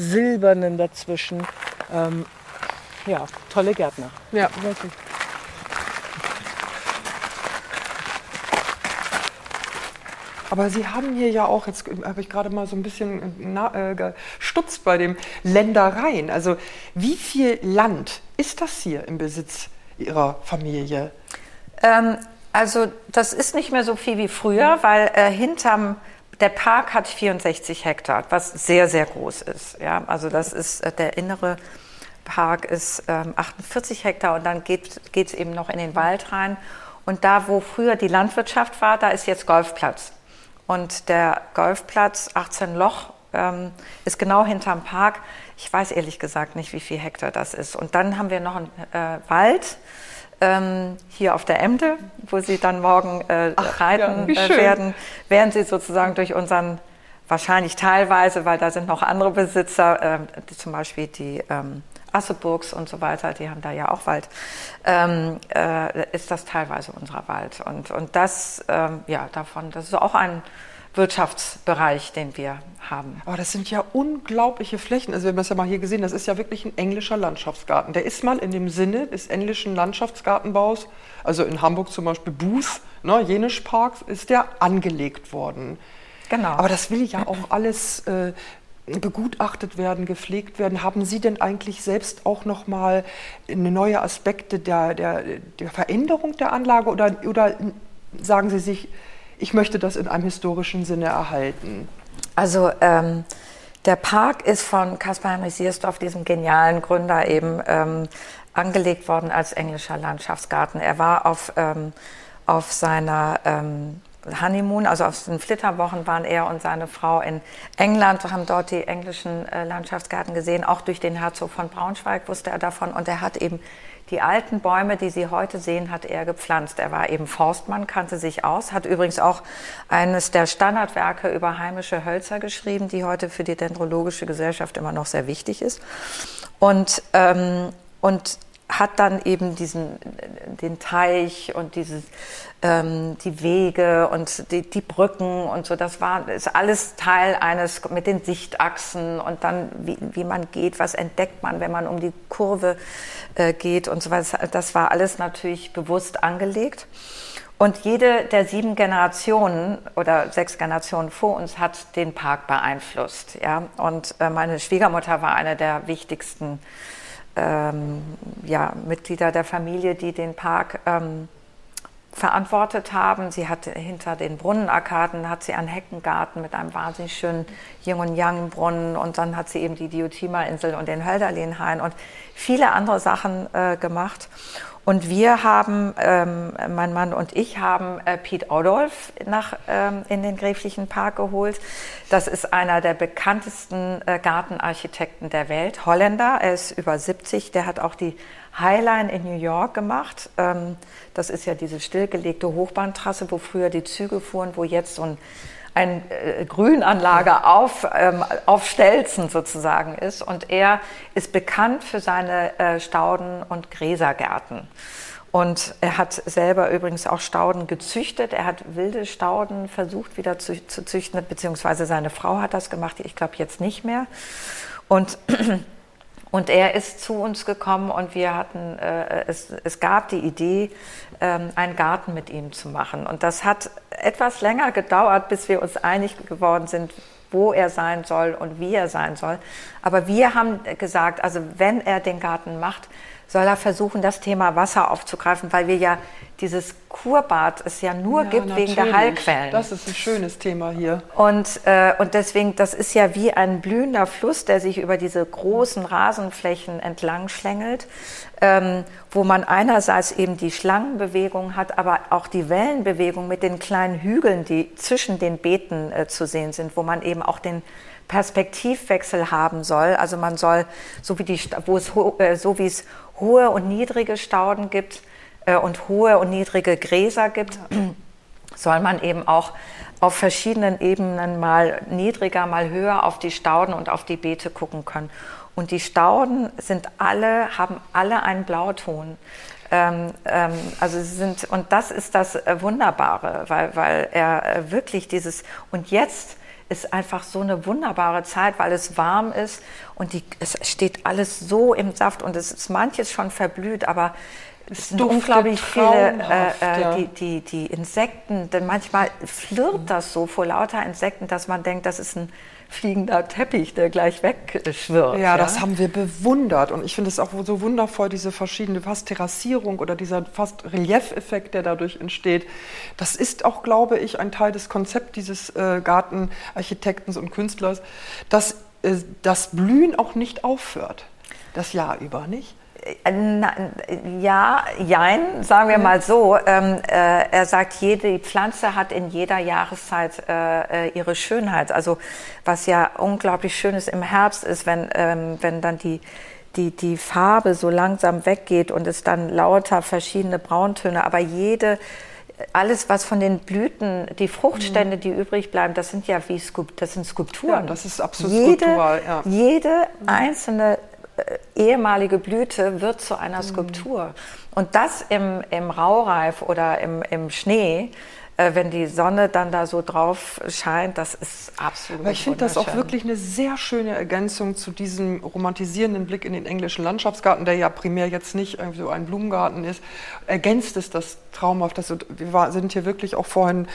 silbernem dazwischen. Ähm, ja, tolle Gärtner. Ja, wirklich. Aber Sie haben hier ja auch, jetzt habe ich gerade mal so ein bisschen na, äh, gestutzt bei dem Ländereien. Also wie viel Land ist das hier im Besitz Ihrer Familie? Ähm, also das ist nicht mehr so viel wie früher, weil äh, hinterm der Park hat 64 Hektar, was sehr, sehr groß ist. Ja, also das ist äh, der innere Park ist ähm, 48 Hektar und dann geht es eben noch in den Wald rein. Und da, wo früher die Landwirtschaft war, da ist jetzt Golfplatz. Und der Golfplatz, 18 Loch, ähm, ist genau hinterm Park. Ich weiß ehrlich gesagt nicht, wie viel Hektar das ist. Und dann haben wir noch einen äh, Wald ähm, hier auf der Emde, wo Sie dann morgen äh, Ach, reiten ja, äh, werden, werden Sie sozusagen durch unseren, wahrscheinlich teilweise, weil da sind noch andere Besitzer, äh, die, zum Beispiel die ähm, Asseburgs und so weiter, die haben da ja auch Wald, ähm, äh, ist das teilweise unser Wald. Und, und das, ähm, ja, davon, das ist auch ein Wirtschaftsbereich, den wir haben. Aber das sind ja unglaubliche Flächen. Also wir haben das ja mal hier gesehen, das ist ja wirklich ein englischer Landschaftsgarten. Der ist mal in dem Sinne des englischen Landschaftsgartenbaus, also in Hamburg zum Beispiel Buß, ne, Jenisch Parks, ist der angelegt worden. Genau. Aber das will ja auch alles äh, begutachtet werden, gepflegt werden. Haben Sie denn eigentlich selbst auch noch mal neue Aspekte der, der, der Veränderung der Anlage oder, oder sagen Sie sich, ich möchte das in einem historischen Sinne erhalten? Also ähm, der Park ist von Caspar Heinrich Siersdorf, diesem genialen Gründer, eben ähm, angelegt worden als englischer Landschaftsgarten. Er war auf, ähm, auf seiner ähm, Honeymoon, also auf den Flitterwochen waren er und seine Frau in England, haben dort die englischen äh, Landschaftsgärten gesehen. Auch durch den Herzog von Braunschweig wusste er davon. Und er hat eben die alten Bäume, die Sie heute sehen, hat er gepflanzt. Er war eben Forstmann, kannte sich aus, hat übrigens auch eines der Standardwerke über heimische Hölzer geschrieben, die heute für die Dendrologische Gesellschaft immer noch sehr wichtig ist. Und, ähm, und hat dann eben diesen, den Teich und dieses, ähm, die Wege und die, die Brücken und so. Das war, ist alles Teil eines mit den Sichtachsen und dann, wie, wie man geht, was entdeckt man, wenn man um die Kurve äh, geht und so weiter. Das war alles natürlich bewusst angelegt. Und jede der sieben Generationen oder sechs Generationen vor uns hat den Park beeinflusst. Ja? Und äh, meine Schwiegermutter war eine der wichtigsten ähm, ja, Mitglieder der Familie, die den Park ähm, verantwortet haben. Sie hatte hinter den Brunnenarkaden hat sie einen Heckengarten mit einem wahnsinnig schönen Yin und Yang Brunnen und dann hat sie eben die Diotima-Insel und den Hölderlinhain und viele andere Sachen äh, gemacht. Und wir haben, ähm, mein Mann und ich haben äh, Piet Odolf nach, ähm, in den Gräflichen Park geholt. Das ist einer der bekanntesten äh, Gartenarchitekten der Welt, Holländer. Er ist über 70. Der hat auch die Highline in New York gemacht. Ähm, das ist ja diese stillgelegte Hochbahntrasse, wo früher die Züge fuhren, wo jetzt so ein eine äh, Grünanlage auf, ähm, auf Stelzen sozusagen ist. Und er ist bekannt für seine äh, Stauden- und Gräsergärten. Und er hat selber übrigens auch Stauden gezüchtet. Er hat wilde Stauden versucht wieder zu, zu züchten, beziehungsweise seine Frau hat das gemacht, ich glaube jetzt nicht mehr. Und und er ist zu uns gekommen und wir hatten, äh, es, es gab die Idee, ähm, einen Garten mit ihm zu machen. Und das hat etwas länger gedauert, bis wir uns einig geworden sind, wo er sein soll und wie er sein soll. Aber wir haben gesagt, also wenn er den Garten macht, soll er versuchen, das Thema Wasser aufzugreifen, weil wir ja dieses Kurbad es ja nur Ja, gibt wegen der. Heilquellen. Das ist ein schönes Thema hier. Und, äh, und deswegen, das ist ja wie ein blühender Fluss, der sich über diese großen Rasenflächen entlang schlängelt, ähm, wo man einerseits eben die Schlangenbewegung hat, aber auch die Wellenbewegung mit den kleinen Hügeln, die zwischen den Beeten äh, zu sehen sind, wo man eben auch den Perspektivwechsel haben soll. Also man soll, so wie, die, wo es, äh, so wie es hohe und niedrige Stauden gibt äh, und hohe und niedrige Gräser gibt, soll man eben auch auf verschiedenen Ebenen mal niedriger, mal höher auf die Stauden und auf die Beete gucken können. Und die Stauden sind alle, haben alle einen Blauton. Ähm, ähm, also sie sind, und das ist das äh, Wunderbare, weil, weil er wirklich dieses, und jetzt ist einfach so eine wunderbare Zeit, weil es warm ist und die, es steht alles so im Saft und es ist manches schon verblüht, aber es sind unglaublich viele, äh, äh, ja. die, die, die Insekten, denn manchmal flirrt das so vor lauter Insekten, dass man denkt, das ist ein fliegender Teppich, der gleich wegschwirrt. Ja, das haben wir bewundert. Und ich finde es auch so wundervoll, diese verschiedene fast Terrassierung oder dieser fast Reliefeffekt, der dadurch entsteht. Das ist auch, glaube ich, ein Teil des Konzepts dieses äh, Gartenarchitektens und Künstlers, dass äh, das Blühen auch nicht aufhört. Das Jahr über, nicht? Äh, ja, jein, sagen wir mal so. Ähm, äh, er sagt, jede Pflanze hat in jeder Jahreszeit äh, äh, ihre Schönheit. Also was ja unglaublich schön ist im Herbst ist, wenn, ähm, wenn dann die, die, die Farbe so langsam weggeht und es dann lauter verschiedene Brauntöne, aber jede alles, was von den Blüten, die Fruchtstände, die übrig bleiben, das sind ja wie Skulp das sind Skulpturen. Ja, das ist absolut jede, skulptural, ja. Jede einzelne äh, ehemalige Blüte wird zu einer Skulptur. Und das im, im Raureif oder im, im Schnee, äh, wenn die Sonne dann da so drauf scheint, das ist absolut Aber ich finde das auch wirklich eine sehr schöne Ergänzung zu diesem romantisierenden Blick in den englischen Landschaftsgarten, der ja primär jetzt nicht irgendwie so ein Blumengarten ist. Ergänzt es das traumhaft. Das, wir war, sind hier wirklich auch vorhin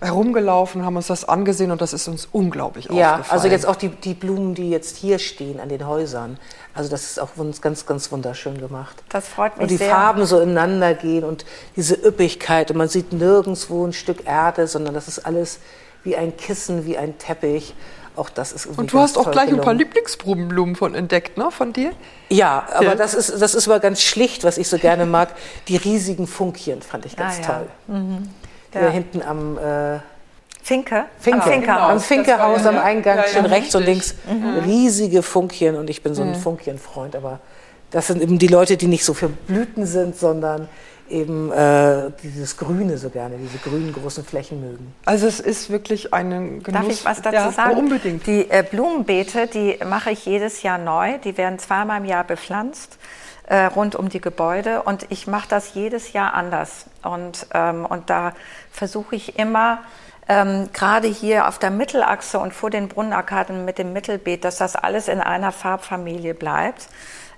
herumgelaufen, haben uns das angesehen und das ist uns unglaublich Ja, aufgefallen. also jetzt auch die, die Blumen, die jetzt hier stehen an den Häusern. Also das ist auch uns ganz, ganz wunderschön gemacht. Das freut mich Und die sehr. Farben so ineinander gehen und diese Üppigkeit und man sieht nirgendwo ein Stück Erde, sondern das ist alles wie ein Kissen, wie ein Teppich. Auch das ist und du hast auch gleich ein paar gelungen. Lieblingsblumen von entdeckt, ne, von dir? Ja, aber Ja. das ist das ist aber ganz schlicht, was ich so gerne mag. Die riesigen Funkchen fand ich ganz Ah, ja. toll. Die Ja. da hinten am äh, Finke? Finke, Am Finkehaus. am Finkehaus am Eingang ja, ja, stehen rechts und links riesige Funkchen und ich bin so ein Funkchenfreund, aber das sind eben die Leute, die nicht so für Blüten sind, sondern eben äh, dieses Grüne so gerne, diese grünen großen Flächen mögen. Also es ist wirklich ein Genuss. Darf ich was dazu ja, sagen? Unbedingt. Die äh, Blumenbeete, die mache ich jedes Jahr neu. Die werden zweimal im Jahr bepflanzt äh, rund um die Gebäude und ich mache das jedes Jahr anders. Und, ähm, und da versuche ich immer, ähm, gerade hier auf der Mittelachse und vor den Brunnenarkaden mit dem Mittelbeet, dass das alles in einer Farbfamilie bleibt.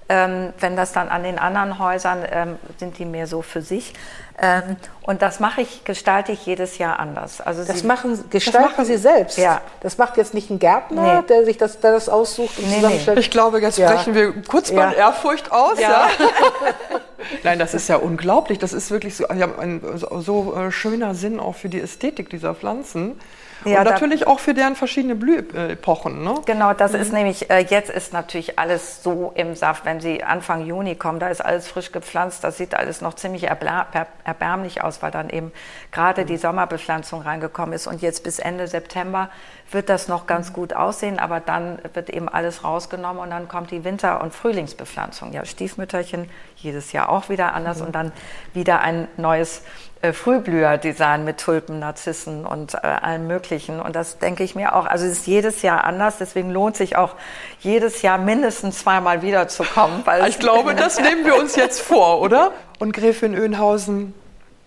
Ähm, wenn das dann an den anderen Häusern ähm, sind die mehr so für sich. Ähm, und das mache ich, gestalte ich jedes Jahr anders. Also Das sie- machen, gestalten machen- Sie selbst. Ja. Das macht jetzt nicht ein Gärtner, Nee. der sich das, der das aussucht und Nee, zusammenstellt. Ich glaube, jetzt Ja. sprechen wir kurz mal in Ja. Ehrfurcht aus. Ja. Nein, das ist ja unglaublich. Das ist wirklich so, ja, ein so, äh, schöner Sinn auch für die Ästhetik dieser Pflanzen. Ja, und da- natürlich auch für deren verschiedene Blühepochen. Ne? Genau, das ist nämlich, äh, jetzt ist natürlich alles so im Saft. Wenn Sie Anfang Juni kommen, da ist alles frisch gepflanzt, das sieht alles noch ziemlich er- erbärmlich aus, weil dann eben gerade die Sommerbepflanzung reingekommen ist. Und jetzt bis Ende September wird das noch ganz gut aussehen, aber dann wird eben alles rausgenommen und dann kommt die Winter- und Frühlingsbepflanzung. Ja, Stiefmütterchen jedes Jahr auch wieder anders und dann wieder ein neues äh, Frühblüher-Design mit Tulpen, Narzissen und äh, allem Möglichen. Und das denke ich mir auch. Also es ist jedes Jahr anders, deswegen lohnt sich auch jedes Jahr mindestens zweimal wiederzukommen. Weil Ich glaube, das nehmen wir uns jetzt vor, oder? Und Gräfin Öhnhausen,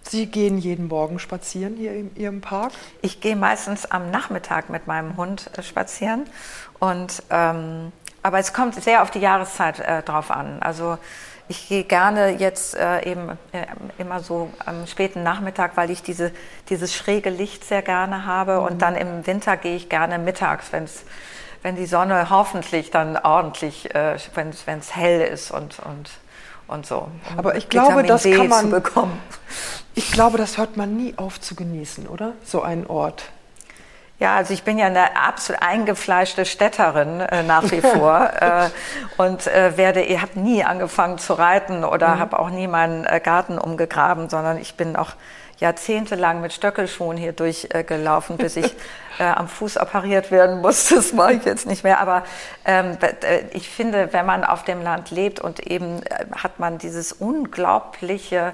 Sie gehen jeden Morgen spazieren hier in Ihrem Park? Ich gehe meistens am Nachmittag mit meinem Hund äh, spazieren. Und, ähm, aber es kommt sehr auf die Jahreszeit äh, drauf an. Also ich gehe gerne jetzt äh, eben äh, immer so am späten Nachmittag, weil ich diese, dieses schräge Licht sehr gerne habe. Und dann im Winter gehe ich gerne mittags, wenn's, wenn die Sonne hoffentlich dann ordentlich, äh, wenn es hell ist und, und, und so. Um Aber ich glaube, Vitamin das D kann man- bekommen. Ich glaube, das hört man nie auf zu genießen, oder? So ein Ort. Ja, also ich bin ja eine absolut eingefleischte Städterin äh, nach wie vor äh, und äh, werde, ich habe nie angefangen zu reiten oder habe auch nie meinen äh, Garten umgegraben, sondern ich bin auch jahrzehntelang mit Stöckelschuhen hier durchgelaufen, bis ich äh, am Fuß operiert werden musste. Das mache ich jetzt nicht mehr. Aber ähm, äh, ich finde, wenn man auf dem Land lebt und eben äh, hat man dieses unglaubliche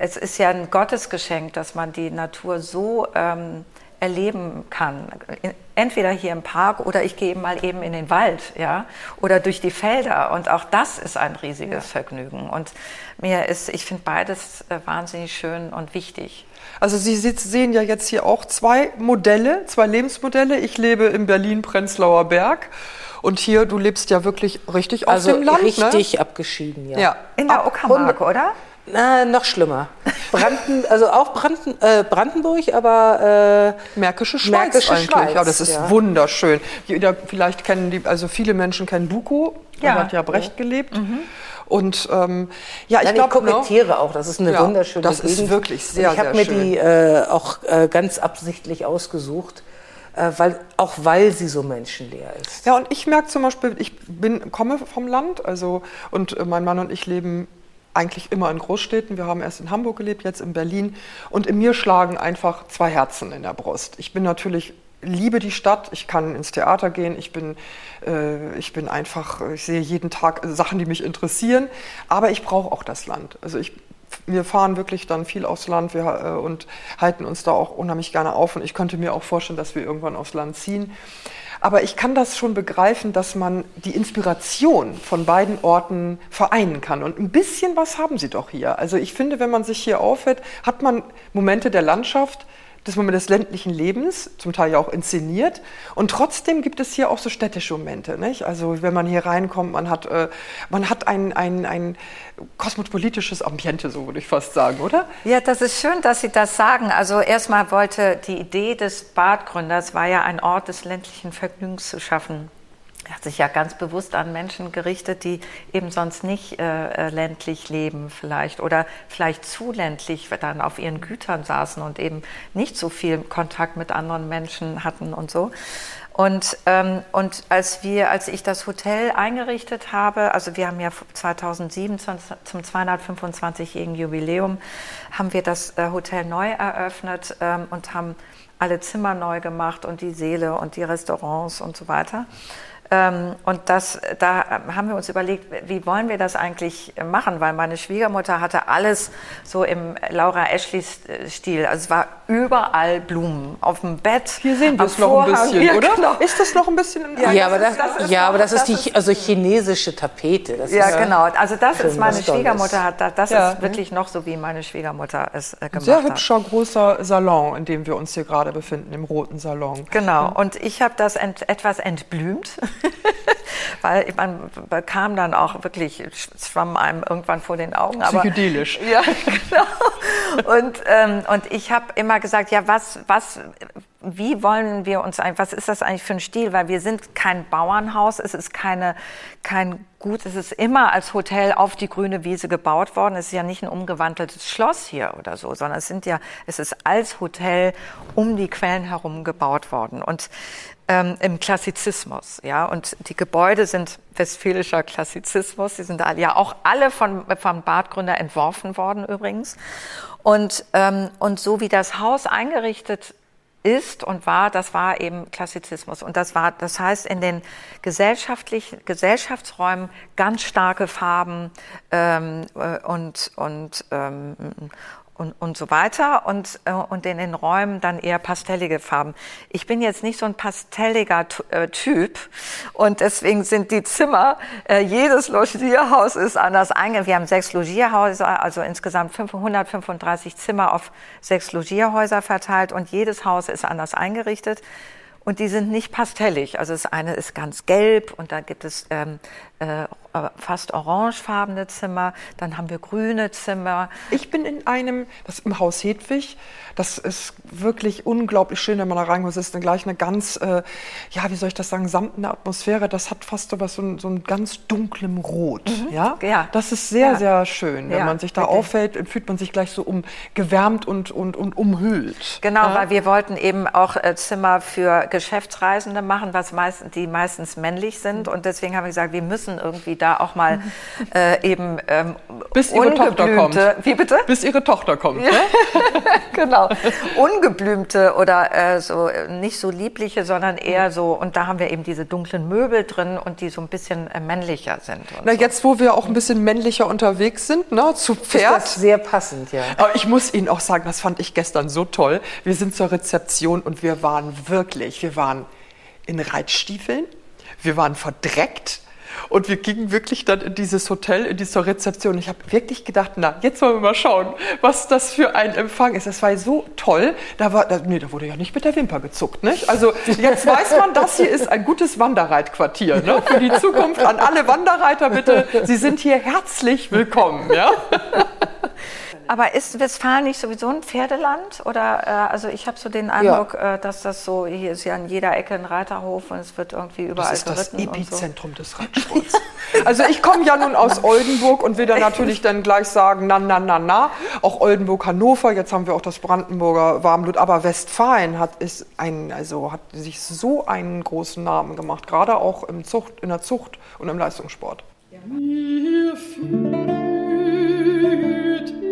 es ist ja ein Gottesgeschenk, dass man die Natur so ähm, erleben kann. In- Entweder hier im Park oder ich gehe mal eben in den Wald, ja, oder durch die Felder. Und auch das ist ein riesiges Vergnügen. Und mir ist, ich finde beides äh, wahnsinnig schön und wichtig. Also Sie sehen ja jetzt hier auch zwei Modelle, zwei Lebensmodelle. Ich lebe in Berlin-Prenzlauer Berg und hier, du lebst ja wirklich richtig auf Also dem Land, richtig abgeschieden, ja. ne? Ja. In der Uckermark, oder? Na, noch schlimmer. Branden, also auch Branden, äh, Brandenburg, aber äh, Märkische Schweiz Märkische eigentlich. Schweiz, ja, das ist ja. wunderschön. Jeder, vielleicht kennen die, also viele Menschen kennen Buko, da Ja. hat ja Brecht gelebt. Und ähm, ja, ich glaube, ich kokettiere auch. Das ist eine Ja, wunderschöne das ist Gegend. wirklich sehr, Und Ich habe sehr mir die äh, auch äh, ganz absichtlich ausgesucht, äh, weil, auch weil sie so menschenleer ist. Ja, und ich merke zum Beispiel, ich bin, komme vom Land, also und äh, mein Mann und ich leben eigentlich immer in Großstädten. Wir haben erst in Hamburg gelebt, jetzt in Berlin. Und in mir schlagen einfach zwei Herzen in der Brust. Ich bin natürlich liebe die Stadt. Ich kann ins Theater gehen. Ich bin, äh, ich bin einfach, ich sehe jeden Tag Sachen, die mich interessieren. Aber ich brauche auch das Land. Also ich wir fahren wirklich dann viel aufs Land wir, äh, und halten uns da auch unheimlich gerne auf. Und ich könnte mir auch vorstellen, dass wir irgendwann aufs Land ziehen. Aber ich kann das schon begreifen, dass man die Inspiration von beiden Orten vereinen kann. Und ein bisschen was haben sie doch hier. Also ich finde, wenn man sich hier aufhält, hat man Momente der Landschaft, das Moment des ländlichen Lebens, zum Teil ja auch inszeniert. Und trotzdem gibt es hier auch so städtische Momente. Nicht? Also wenn man hier reinkommt, man hat, äh, man hat ein, ein, ein kosmopolitisches Ambiente, so würde ich fast sagen, oder? Ja, das ist schön, dass Sie das sagen. Also erstmal wollte die Idee des Badgründers war ja ein Ort des ländlichen Vergnügens zu schaffen. Er hat sich ja ganz bewusst an Menschen gerichtet, die eben sonst nicht äh, äh, ländlich leben vielleicht oder vielleicht zu ländlich dann auf ihren Gütern saßen und eben nicht so viel Kontakt mit anderen Menschen hatten und so. Und, ähm, und als wir, als ich das Hotel eingerichtet habe, also wir haben ja 2007 zum, zum 225-jährigen Jubiläum, haben wir das äh, Hotel neu eröffnet ähm, und haben alle Zimmer neu gemacht und die Säle und die Restaurants und so weiter. Ähm, und das, da haben wir uns überlegt, wie wollen wir das eigentlich machen? Weil meine Schwiegermutter hatte alles so im Laura Ashley-Stil. Also es war überall Blumen auf dem Bett. Hier sehen wir es noch ein bisschen, Ja, oder? Genau. Ist das noch ein bisschen? Ja, das aber ist- das, das ist ja, noch- aber das ist das die also chinesische Tapete. Das Ja, ist, genau. Also das ist meine. Schwiegermutter hat das, das Ja. ist wirklich noch so, wie meine Schwiegermutter es äh, gemacht Sehr hat. hübscher, großer Salon, in dem wir uns hier gerade befinden, im roten Salon. Genau. Und ich habe das ent, etwas entblümt, weil man bekam dann auch wirklich, es schwamm einem irgendwann vor den Augen. Aber, Psychedelisch. Ja, genau. Und, ähm, und ich habe immer gesagt, ja, was, was, wie wollen wir uns eigentlich, was ist das eigentlich für ein Stil? Weil wir sind kein Bauernhaus, es ist keine, kein Gut, es ist immer als Hotel auf die grüne Wiese gebaut worden. Es ist ja nicht ein umgewandeltes Schloss hier oder so, sondern es sind ja, es ist als Hotel um die Quellen herum gebaut worden. Und ähm, im Klassizismus, ja, und die Gebäude sind westfälischer Klassizismus, die sind ja auch alle von, vom Badgründer entworfen worden übrigens. Und, ähm, und so wie das Haus eingerichtet ist und war, das war eben Klassizismus. Und das war, das heißt, in den gesellschaftlichen Gesellschaftsräumen ganz starke Farben ähm, äh, und, und, ähm, und, und so weiter und, äh, und in den Räumen dann eher pastellige Farben. Ich bin jetzt nicht so ein pastelliger äh, Typ und deswegen sind die Zimmer, äh, jedes Logierhaus ist anders eingerichtet. Wir haben sechs Logierhäuser, also insgesamt 535 Zimmer auf sechs Logierhäuser verteilt und jedes Haus ist anders eingerichtet. Und die sind nicht pastellig. Also das eine ist ganz gelb und da gibt es ähm, äh, fast orangefarbene Zimmer, dann haben wir grüne Zimmer. Ich bin in einem, das ist im Haus Hedwig, das ist wirklich unglaublich schön, wenn man da reinkommt. Es ist dann gleich eine ganz, äh, ja, wie soll ich das sagen, samtende Atmosphäre. Das hat fast so was, so, ein, so ein ganz dunklem Rot. Mhm. Ja? ja, das ist sehr, ja. sehr schön. Wenn ja, man sich da wirklich. auffällt, fühlt man sich gleich so um, gewärmt und, und, und umhüllt. Genau, weil wir wollten eben auch äh, Zimmer für Geschäftsreisende machen, was meist, die meistens männlich sind. Und deswegen haben wir gesagt, wir müssen irgendwie da auch mal äh, eben ähm, bis ihre Tochter kommt. Wie bitte? Bis ihre Tochter kommt. Ne? genau. Ungeblümte oder äh, so nicht so liebliche, sondern eher so. Und da haben wir eben diese dunklen Möbel drin und die so ein bisschen äh, männlicher sind. Na, so. jetzt, wo wir auch ein bisschen männlicher unterwegs sind, ne, zu Pferd. Ist das sehr passend, ja. Aber ich muss Ihnen auch sagen, das fand ich gestern so toll. Wir sind zur Rezeption und wir waren wirklich, wir waren in Reitstiefeln, wir waren verdreckt und wir gingen wirklich dann in dieses Hotel, in diese Rezeption. Ich habe wirklich gedacht, na, jetzt wollen wir mal schauen, was das für ein Empfang ist. Das war so toll. Da, war, da, nee, da wurde ja nicht mit der Wimper gezuckt. Nicht? Also jetzt weiß man, das hier ist ein gutes Wanderreitquartier. Ne? Für die Zukunft an alle Wanderreiter bitte, Sie sind hier herzlich willkommen. Ja? Aber ist Westfalen nicht sowieso ein Pferdeland? Oder äh, also ich habe so den Eindruck, ja. äh, dass das so, hier ist ja an jeder Ecke ein Reiterhof und es wird irgendwie überall Das ist das Epizentrum so. des Reitsports. also ich komme ja nun aus Oldenburg und will da natürlich dann gleich sagen, na, na, na, na. Auch Oldenburg, Hannover, jetzt haben wir auch das Brandenburger Warmblut, aber Westfalen hat, ist ein, also hat sich so einen großen Namen gemacht, gerade auch im Zucht, in der Zucht und im Leistungssport. Ja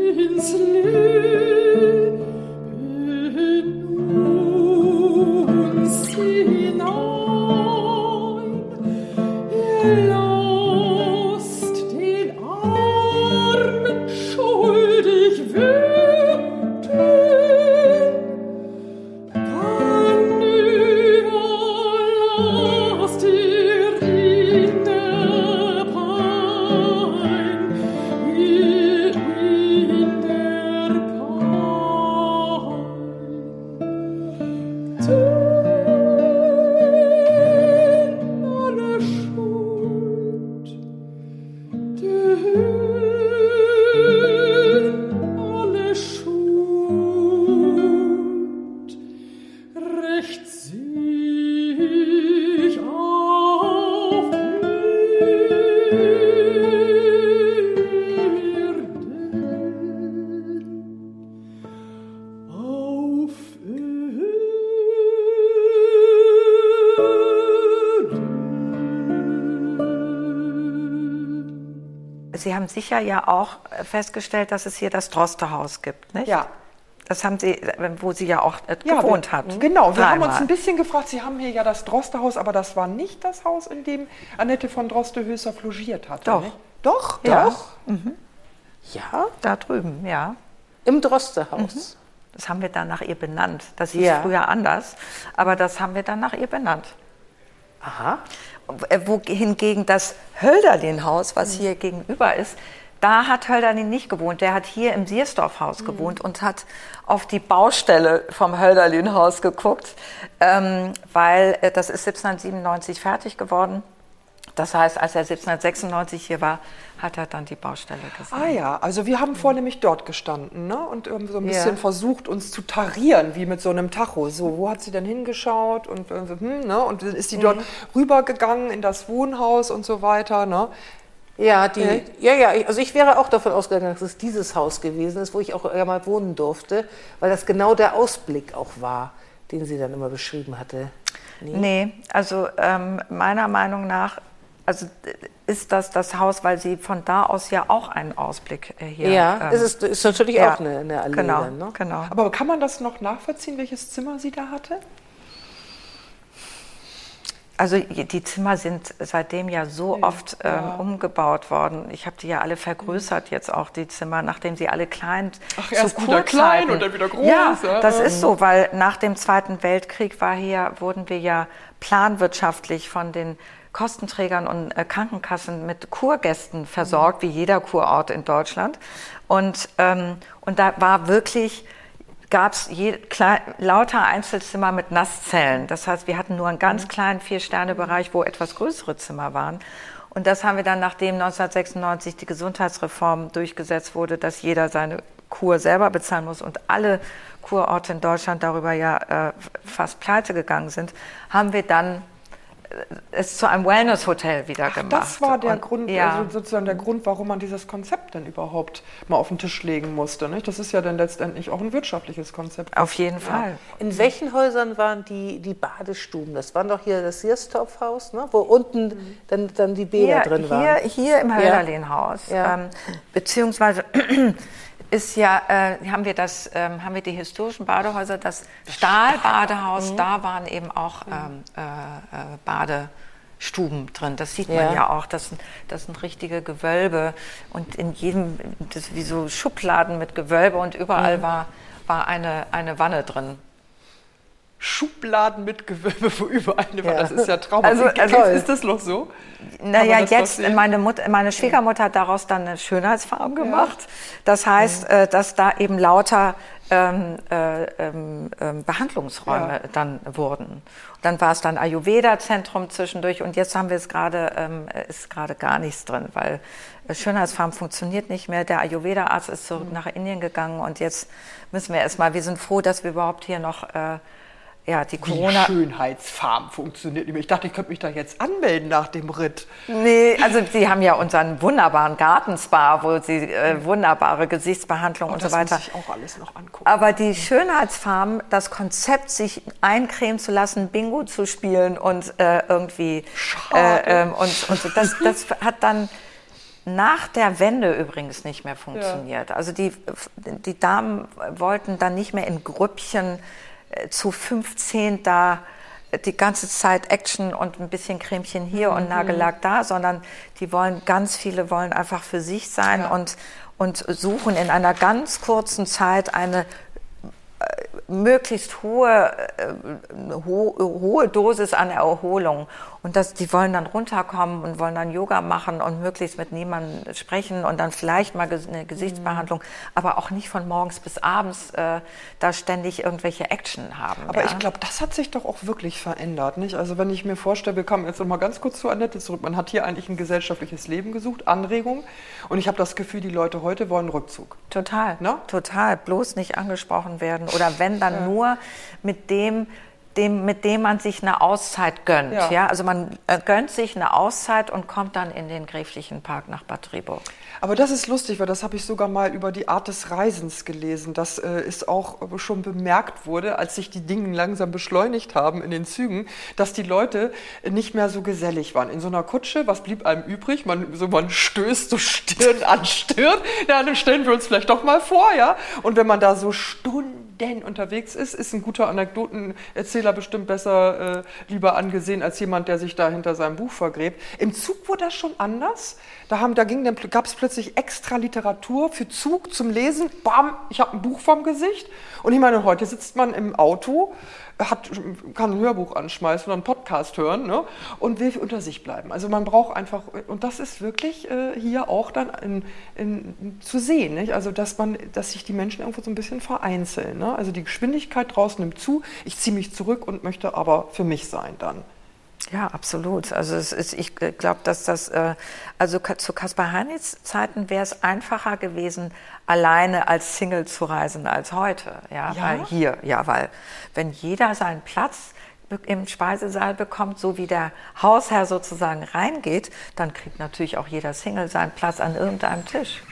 ins Leben uns hinein. Haben sicher ja auch festgestellt, dass es hier das Drostehaus gibt, nicht? Ja. Das haben Sie, wo Sie ja auch äh, ja, gewohnt wir, hatten. Genau, wir haben uns ein bisschen gefragt, Sie haben hier ja das Drostehaus, aber das war nicht das Haus, in dem Annette von Droste-Höser logiert hatte. Doch. Nicht? Doch? Ja. Doch? Mhm. Ja? Da drüben, ja. Im Drostehaus. Mhm. Das haben wir dann nach ihr benannt. Das hieß ja. früher anders, aber das haben wir dann nach ihr benannt. Aha. Äh, wohingegen das Hölderlin-Haus, was hier gegenüber ist, da hat Hölderlin nicht gewohnt. Der hat hier im Siersdorf-Haus mhm. gewohnt und hat auf die Baustelle vom Hölderlin-Haus geguckt, ähm, weil äh, das ist 1797 fertig geworden. Das heißt, als er 1796 hier war, hat er dann die Baustelle gesehen. Ah ja, also wir haben vorher nämlich dort gestanden ne? und ähm, so ein bisschen ja. versucht, uns zu tarieren, wie mit so einem Tacho. So, wo hat sie denn hingeschaut und, äh, hm, ne? und ist sie mhm. dort rübergegangen in das Wohnhaus und so weiter. Ne? Ja, die, ja, ja, also ich wäre auch davon ausgegangen, dass es dieses Haus gewesen ist, wo ich auch mal wohnen durfte, weil das genau der Ausblick auch war, den sie dann immer beschrieben hatte. Nee, nee also ähm, meiner Meinung nach also ist das das Haus, weil Sie von da aus ja auch einen Ausblick äh, hier Ja, ähm, es ist, ist natürlich ja, auch eine, eine Allee. Genau, dann, ne? genau. Aber kann man das noch nachvollziehen, welches Zimmer sie da hatte? Also die Zimmer sind seitdem ja so ja, oft ähm, ja. umgebaut worden. Ich habe die ja alle vergrößert jetzt auch die Zimmer, nachdem sie alle klein Ach, erst wieder klein und dann wieder groß. Ja, das ist so, weil nach dem Zweiten Weltkrieg war hier wurden wir ja planwirtschaftlich von den Kostenträgern und äh, Krankenkassen mit Kurgästen versorgt, wie jeder Kurort in Deutschland. Und, ähm, und da war wirklich, gab es lauter Einzelzimmer mit Nasszellen. Das heißt, wir hatten nur einen ganz kleinen Vier-Sterne-Bereich, wo etwas größere Zimmer waren. Und das haben wir dann, nachdem 1996 die Gesundheitsreform durchgesetzt wurde, dass jeder seine Kur selber bezahlen muss und alle Kurorte in Deutschland darüber ja äh, fast pleite gegangen sind, haben wir dann es zu einem Wellness-Hotel wieder Ach, gemacht. Das war der Und, Grund, ja. also sozusagen der Grund, warum man dieses Konzept dann überhaupt mal auf den Tisch legen musste. Nicht? Das ist ja dann letztendlich auch ein wirtschaftliches Konzept. Auf jeden Fall. In welchen Häusern waren die, die Badestuben? Das war doch hier das Sierstopfhaus, ne? wo unten dann, dann die Bäder Hier, drin waren. hier, hier im Hölderlinhaus. Ja. Ähm, beziehungsweise ist ja, äh, haben wir das, ähm, haben wir die historischen Badehäuser, das Stahlbadehaus, da waren eben auch ähm, äh, äh, Badestuben drin. Das sieht man Ja. ja, auch. Das, sind- das sind richtige Gewölbe und in jedem, das ist wie so Schubladen mit Gewölbe und überall war, war eine, eine Wanne drin. Schubladen mit Gewölbe, wo überall eine. Ja. Das ist ja traumhaft. Also- also- ist das noch so? Naja, jetzt, meine, Mutter, meine Schwiegermutter hat daraus dann eine Schönheitsfarm gemacht. Das heißt, äh, dass da eben lauter ähm, äh, ähm, ähm, Behandlungsräume Ja. dann wurden. Dann war es dann Ayurveda-Zentrum zwischendurch und jetzt haben wir es gerade, ähm, ist gerade gar nichts drin, weil äh, Schönheitsfarm funktioniert nicht mehr. Der Ayurveda-Arzt ist zurück nach Indien gegangen und jetzt müssen wir erstmal, wir sind froh, dass wir überhaupt hier noch äh, ja, die Corona. Schönheitsfarm funktioniert nicht mehr. Ich dachte, ich könnte mich da jetzt anmelden nach dem Ritt. Nee, also sie haben ja unseren wunderbaren Gartenspa, wo sie äh, wunderbare Gesichtsbehandlung und das so weiter. muss ich auch alles noch angucken. Aber die Schönheitsfarm, das Konzept, sich eincremen zu lassen, Bingo zu spielen und äh, irgendwie Schade. äh, und, und so, das, das hat dann nach der Wende übrigens nicht mehr funktioniert. Also die, die Damen wollten dann nicht mehr in Grüppchen äh, zu 15 da die ganze Zeit Action und ein bisschen Cremchen hier und Nagellack da, sondern die wollen, ganz viele wollen einfach für sich sein und, und suchen in einer ganz kurzen Zeit eine möglichst hohe, äh, ho hohe Dosis an Erholung. Und das, die wollen dann runterkommen und wollen dann Yoga machen und möglichst mit niemandem sprechen und dann vielleicht mal eine Gesichtsbehandlung, aber auch nicht von morgens bis abends äh, da ständig irgendwelche Action haben. Aber ja. ich glaube, das hat sich doch auch wirklich verändert, nicht? Also wenn ich mir vorstelle, wir kommen jetzt noch mal ganz kurz zu Annette zurück. Man hat hier eigentlich ein gesellschaftliches Leben gesucht, Anregung. Und ich habe das Gefühl, die Leute heute wollen Rückzug. Total, Ne? total. Bloß nicht angesprochen werden oder wenn dann nur mit dem, dem, mit dem man sich eine Auszeit gönnt. Ja. Ja. also man äh, gönnt sich eine Auszeit und kommt dann in den gräflichen Park nach Bad Driburg. Aber das ist lustig, weil das habe ich sogar mal über die Art des Reisens gelesen, dass äh, es auch schon bemerkt wurde, als sich die Dinge langsam beschleunigt haben in den Zügen, dass die Leute nicht mehr so gesellig waren. In so einer Kutsche, was blieb einem übrig? Man, so, man stößt so Stirn an Stirn. Ja, dann stellen wir uns vielleicht doch mal vor, ja. Und wenn man da so Stunden unterwegs ist, ist ein guter Anekdotenerzähler bestimmt besser äh, lieber angesehen als jemand, der sich da hinter seinem Buch vergräbt. Im Zug wurde das schon anders. Da, da gab es plötzlich extra Literatur für Zug zum Lesen. Bam, ich habe ein Buch vorm Gesicht. Und ich meine, heute sitzt man im Auto, hat, kann ein Hörbuch anschmeißen oder einen Podcast hören ne? und will unter sich bleiben. Also man braucht einfach, und das ist wirklich äh, hier auch dann in, in, zu sehen, nicht? Also dass man, dass sich die Menschen irgendwo so ein bisschen vereinzeln. Ne? Also die Geschwindigkeit draußen nimmt zu, ich ziehe mich zurück und möchte aber für mich sein dann. Ja, absolut. Also es ist, ich glaube, dass das, äh, also zu Kaspar Heinitz Zeiten wäre es einfacher gewesen, alleine als Single zu reisen als heute. Ja, Ja? weil hier, ja, weil wenn jeder seinen Platz im Speisesaal bekommt, so wie der Hausherr sozusagen reingeht, dann kriegt natürlich auch jeder Single seinen Platz an irgendeinem Tisch.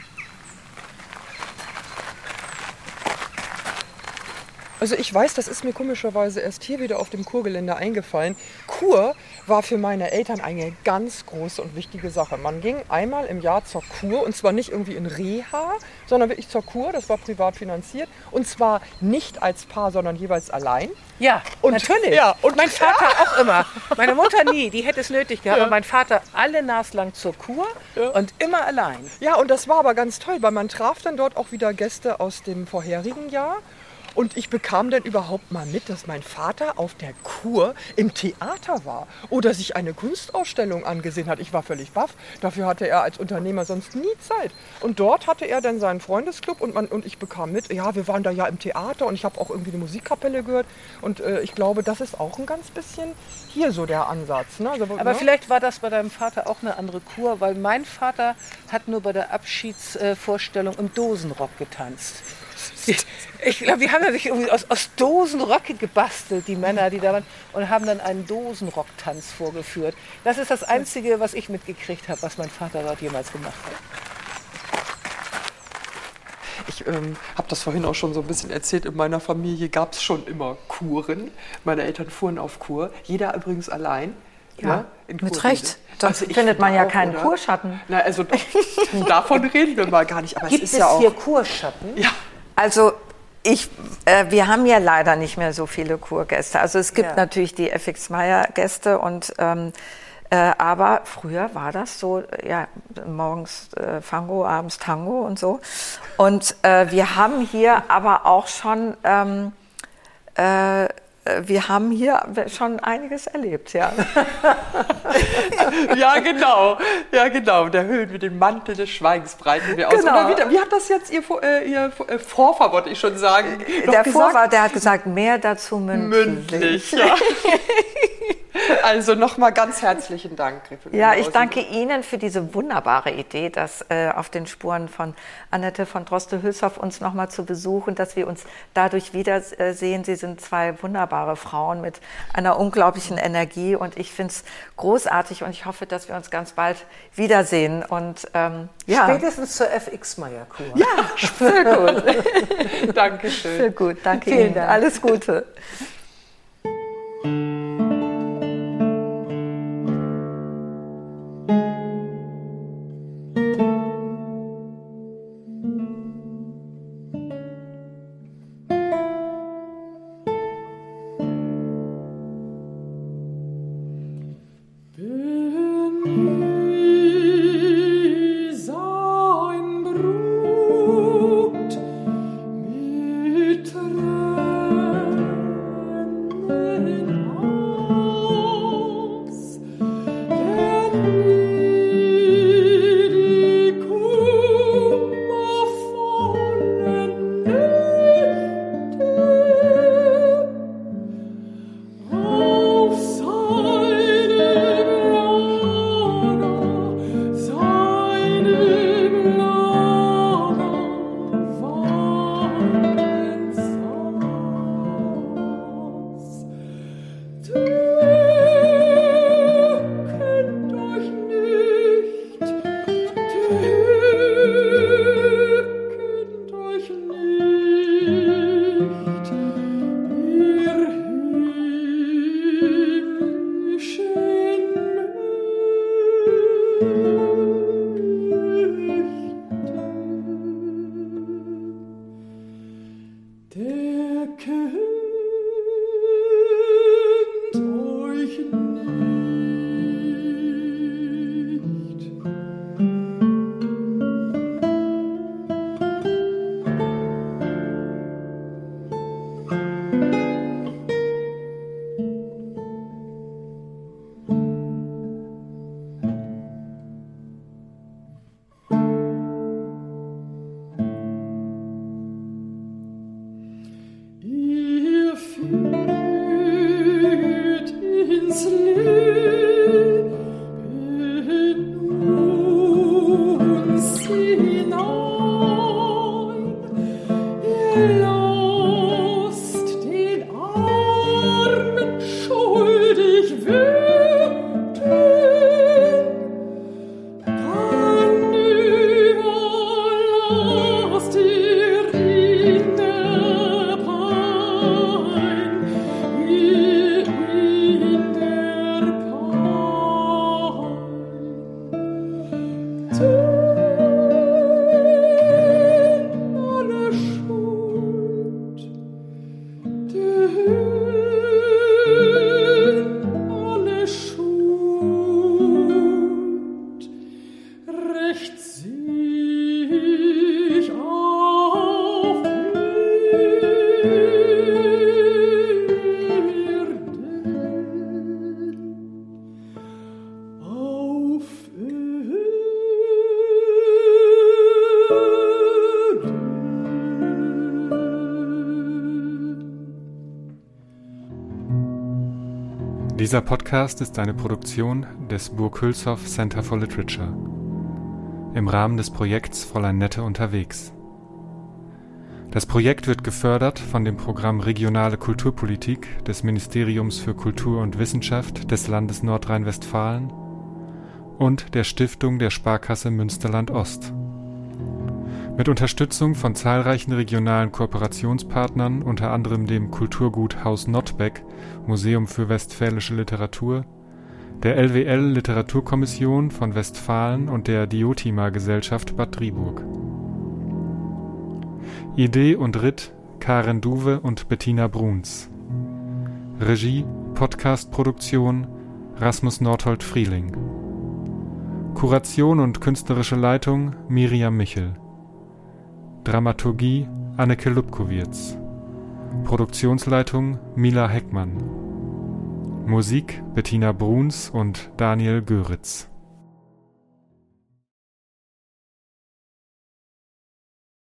Also ich weiß, das ist mir komischerweise erst hier wieder auf dem Kurgelände eingefallen. Kur war für meine Eltern eine ganz große und wichtige Sache. Man ging einmal im Jahr zur Kur und zwar nicht irgendwie in Reha, sondern wirklich zur Kur, das war privat finanziert und zwar nicht als Paar, sondern jeweils allein. Ja, Und- natürlich. ja, und- mein Vater auch immer. Meine Mutter nie, die hätte es nötig gehabt. Aber mein Vater alle naslang zur Kur und immer allein. Ja, und das war aber ganz toll, weil man traf dann dort auch wieder Gäste aus dem vorherigen Jahr. Und ich bekam dann überhaupt mal mit, dass mein Vater auf der Kur im Theater war oder sich eine Kunstausstellung angesehen hat. Ich war völlig baff. Dafür hatte er als Unternehmer sonst nie Zeit. Und dort hatte er dann seinen Freundesclub und, man, und ich bekam mit, ja, wir waren da ja im Theater und ich habe auch irgendwie eine Musikkapelle gehört. Und äh, ich glaube, das ist auch ein ganz bisschen hier so der Ansatz. Ne? Also, Aber ne? vielleicht war das bei deinem Vater auch eine andere Kur, weil mein Vater hat nur bei der Abschiedsvorstellung im Dosenrock getanzt. Ich glaube, die haben ja sich irgendwie aus, aus Dosenröcke gebastelt, die Männer, die da waren, und haben dann einen Dosenrocktanz vorgeführt. Das ist das Einzige, was ich mitgekriegt habe, was mein Vater dort jemals gemacht hat. Ich ähm, habe das vorhin auch schon so ein bisschen erzählt. In meiner Familie gab es schon immer Kuren. Meine Eltern fuhren auf Kur. Jeder übrigens allein. Ja, in mit Kur Recht. Da Also findet man ja auch, keinen oder? Kurschatten. Na, also davon reden wir mal gar nicht. Aber Gibt es es ist ja auch. hier Kurschatten? ja, Also ich, äh, wir haben ja leider nicht mehr so viele Kurgäste. Also es gibt Ja. natürlich die FX Meyer Gäste und ähm, äh, aber früher war das so, äh, ja, morgens äh, Fango, abends Tango und so. Und äh, wir haben hier aber auch schon, ähm, äh, wir haben hier schon einiges erlebt, ja. ja, genau. Ja, genau. Der Höhlen mit dem Mantel des Schweigens breiten wir aus. Genau. Oder wie, wie hat das jetzt Ihr, äh, Ihr äh, Vorfahr, wollte ich schon sagen, Der? Vorwart, der hat gesagt, mehr dazu mündlich. Mündlich, ja. Also nochmal ganz herzlichen Dank. Ja, ich danke Ihnen für diese wunderbare Idee, das äh, auf den Spuren von Annette von Droste-Hülshoff uns nochmal zu besuchen, dass wir uns dadurch wiedersehen. Sie sind zwei wunderbare Frauen mit einer unglaublichen Energie und ich finde es großartig und ich hoffe, dass wir uns ganz bald wiedersehen. Und ähm, ja, Spätestens zur FX-Meyer-Kur. für gut. Dankeschön. Für gut. Danke Vielen Ihnen. Dank. Alles Gute. Podcast ist eine Produktion des Burghülshoff Center for Literature im Rahmen des Projekts Fräulein Nette unterwegs. Das Projekt wird gefördert von dem Programm Regionale Kulturpolitik des Ministeriums für Kultur und Wissenschaft des Landes Nordrhein-Westfalen und der Stiftung der Sparkasse Münsterland Ost. Mit Unterstützung von zahlreichen regionalen Kooperationspartnern, unter anderem dem Kulturgut Haus Nottbeck Museum für Westfälische Literatur, der LWL Literaturkommission von Westfalen und der Diotima Gesellschaft Bad Driburg. Idee und Ritt Karen Duwe und Bettina Bruns. Regie, Podcastproduktion Rasmus Nordhold Frieling. Kuration und künstlerische Leitung Miriam Michel. Dramaturgie Anneke Lubkowitz. Produktionsleitung Mila Heckmann. Musik Bettina Bruns und Daniel Göritz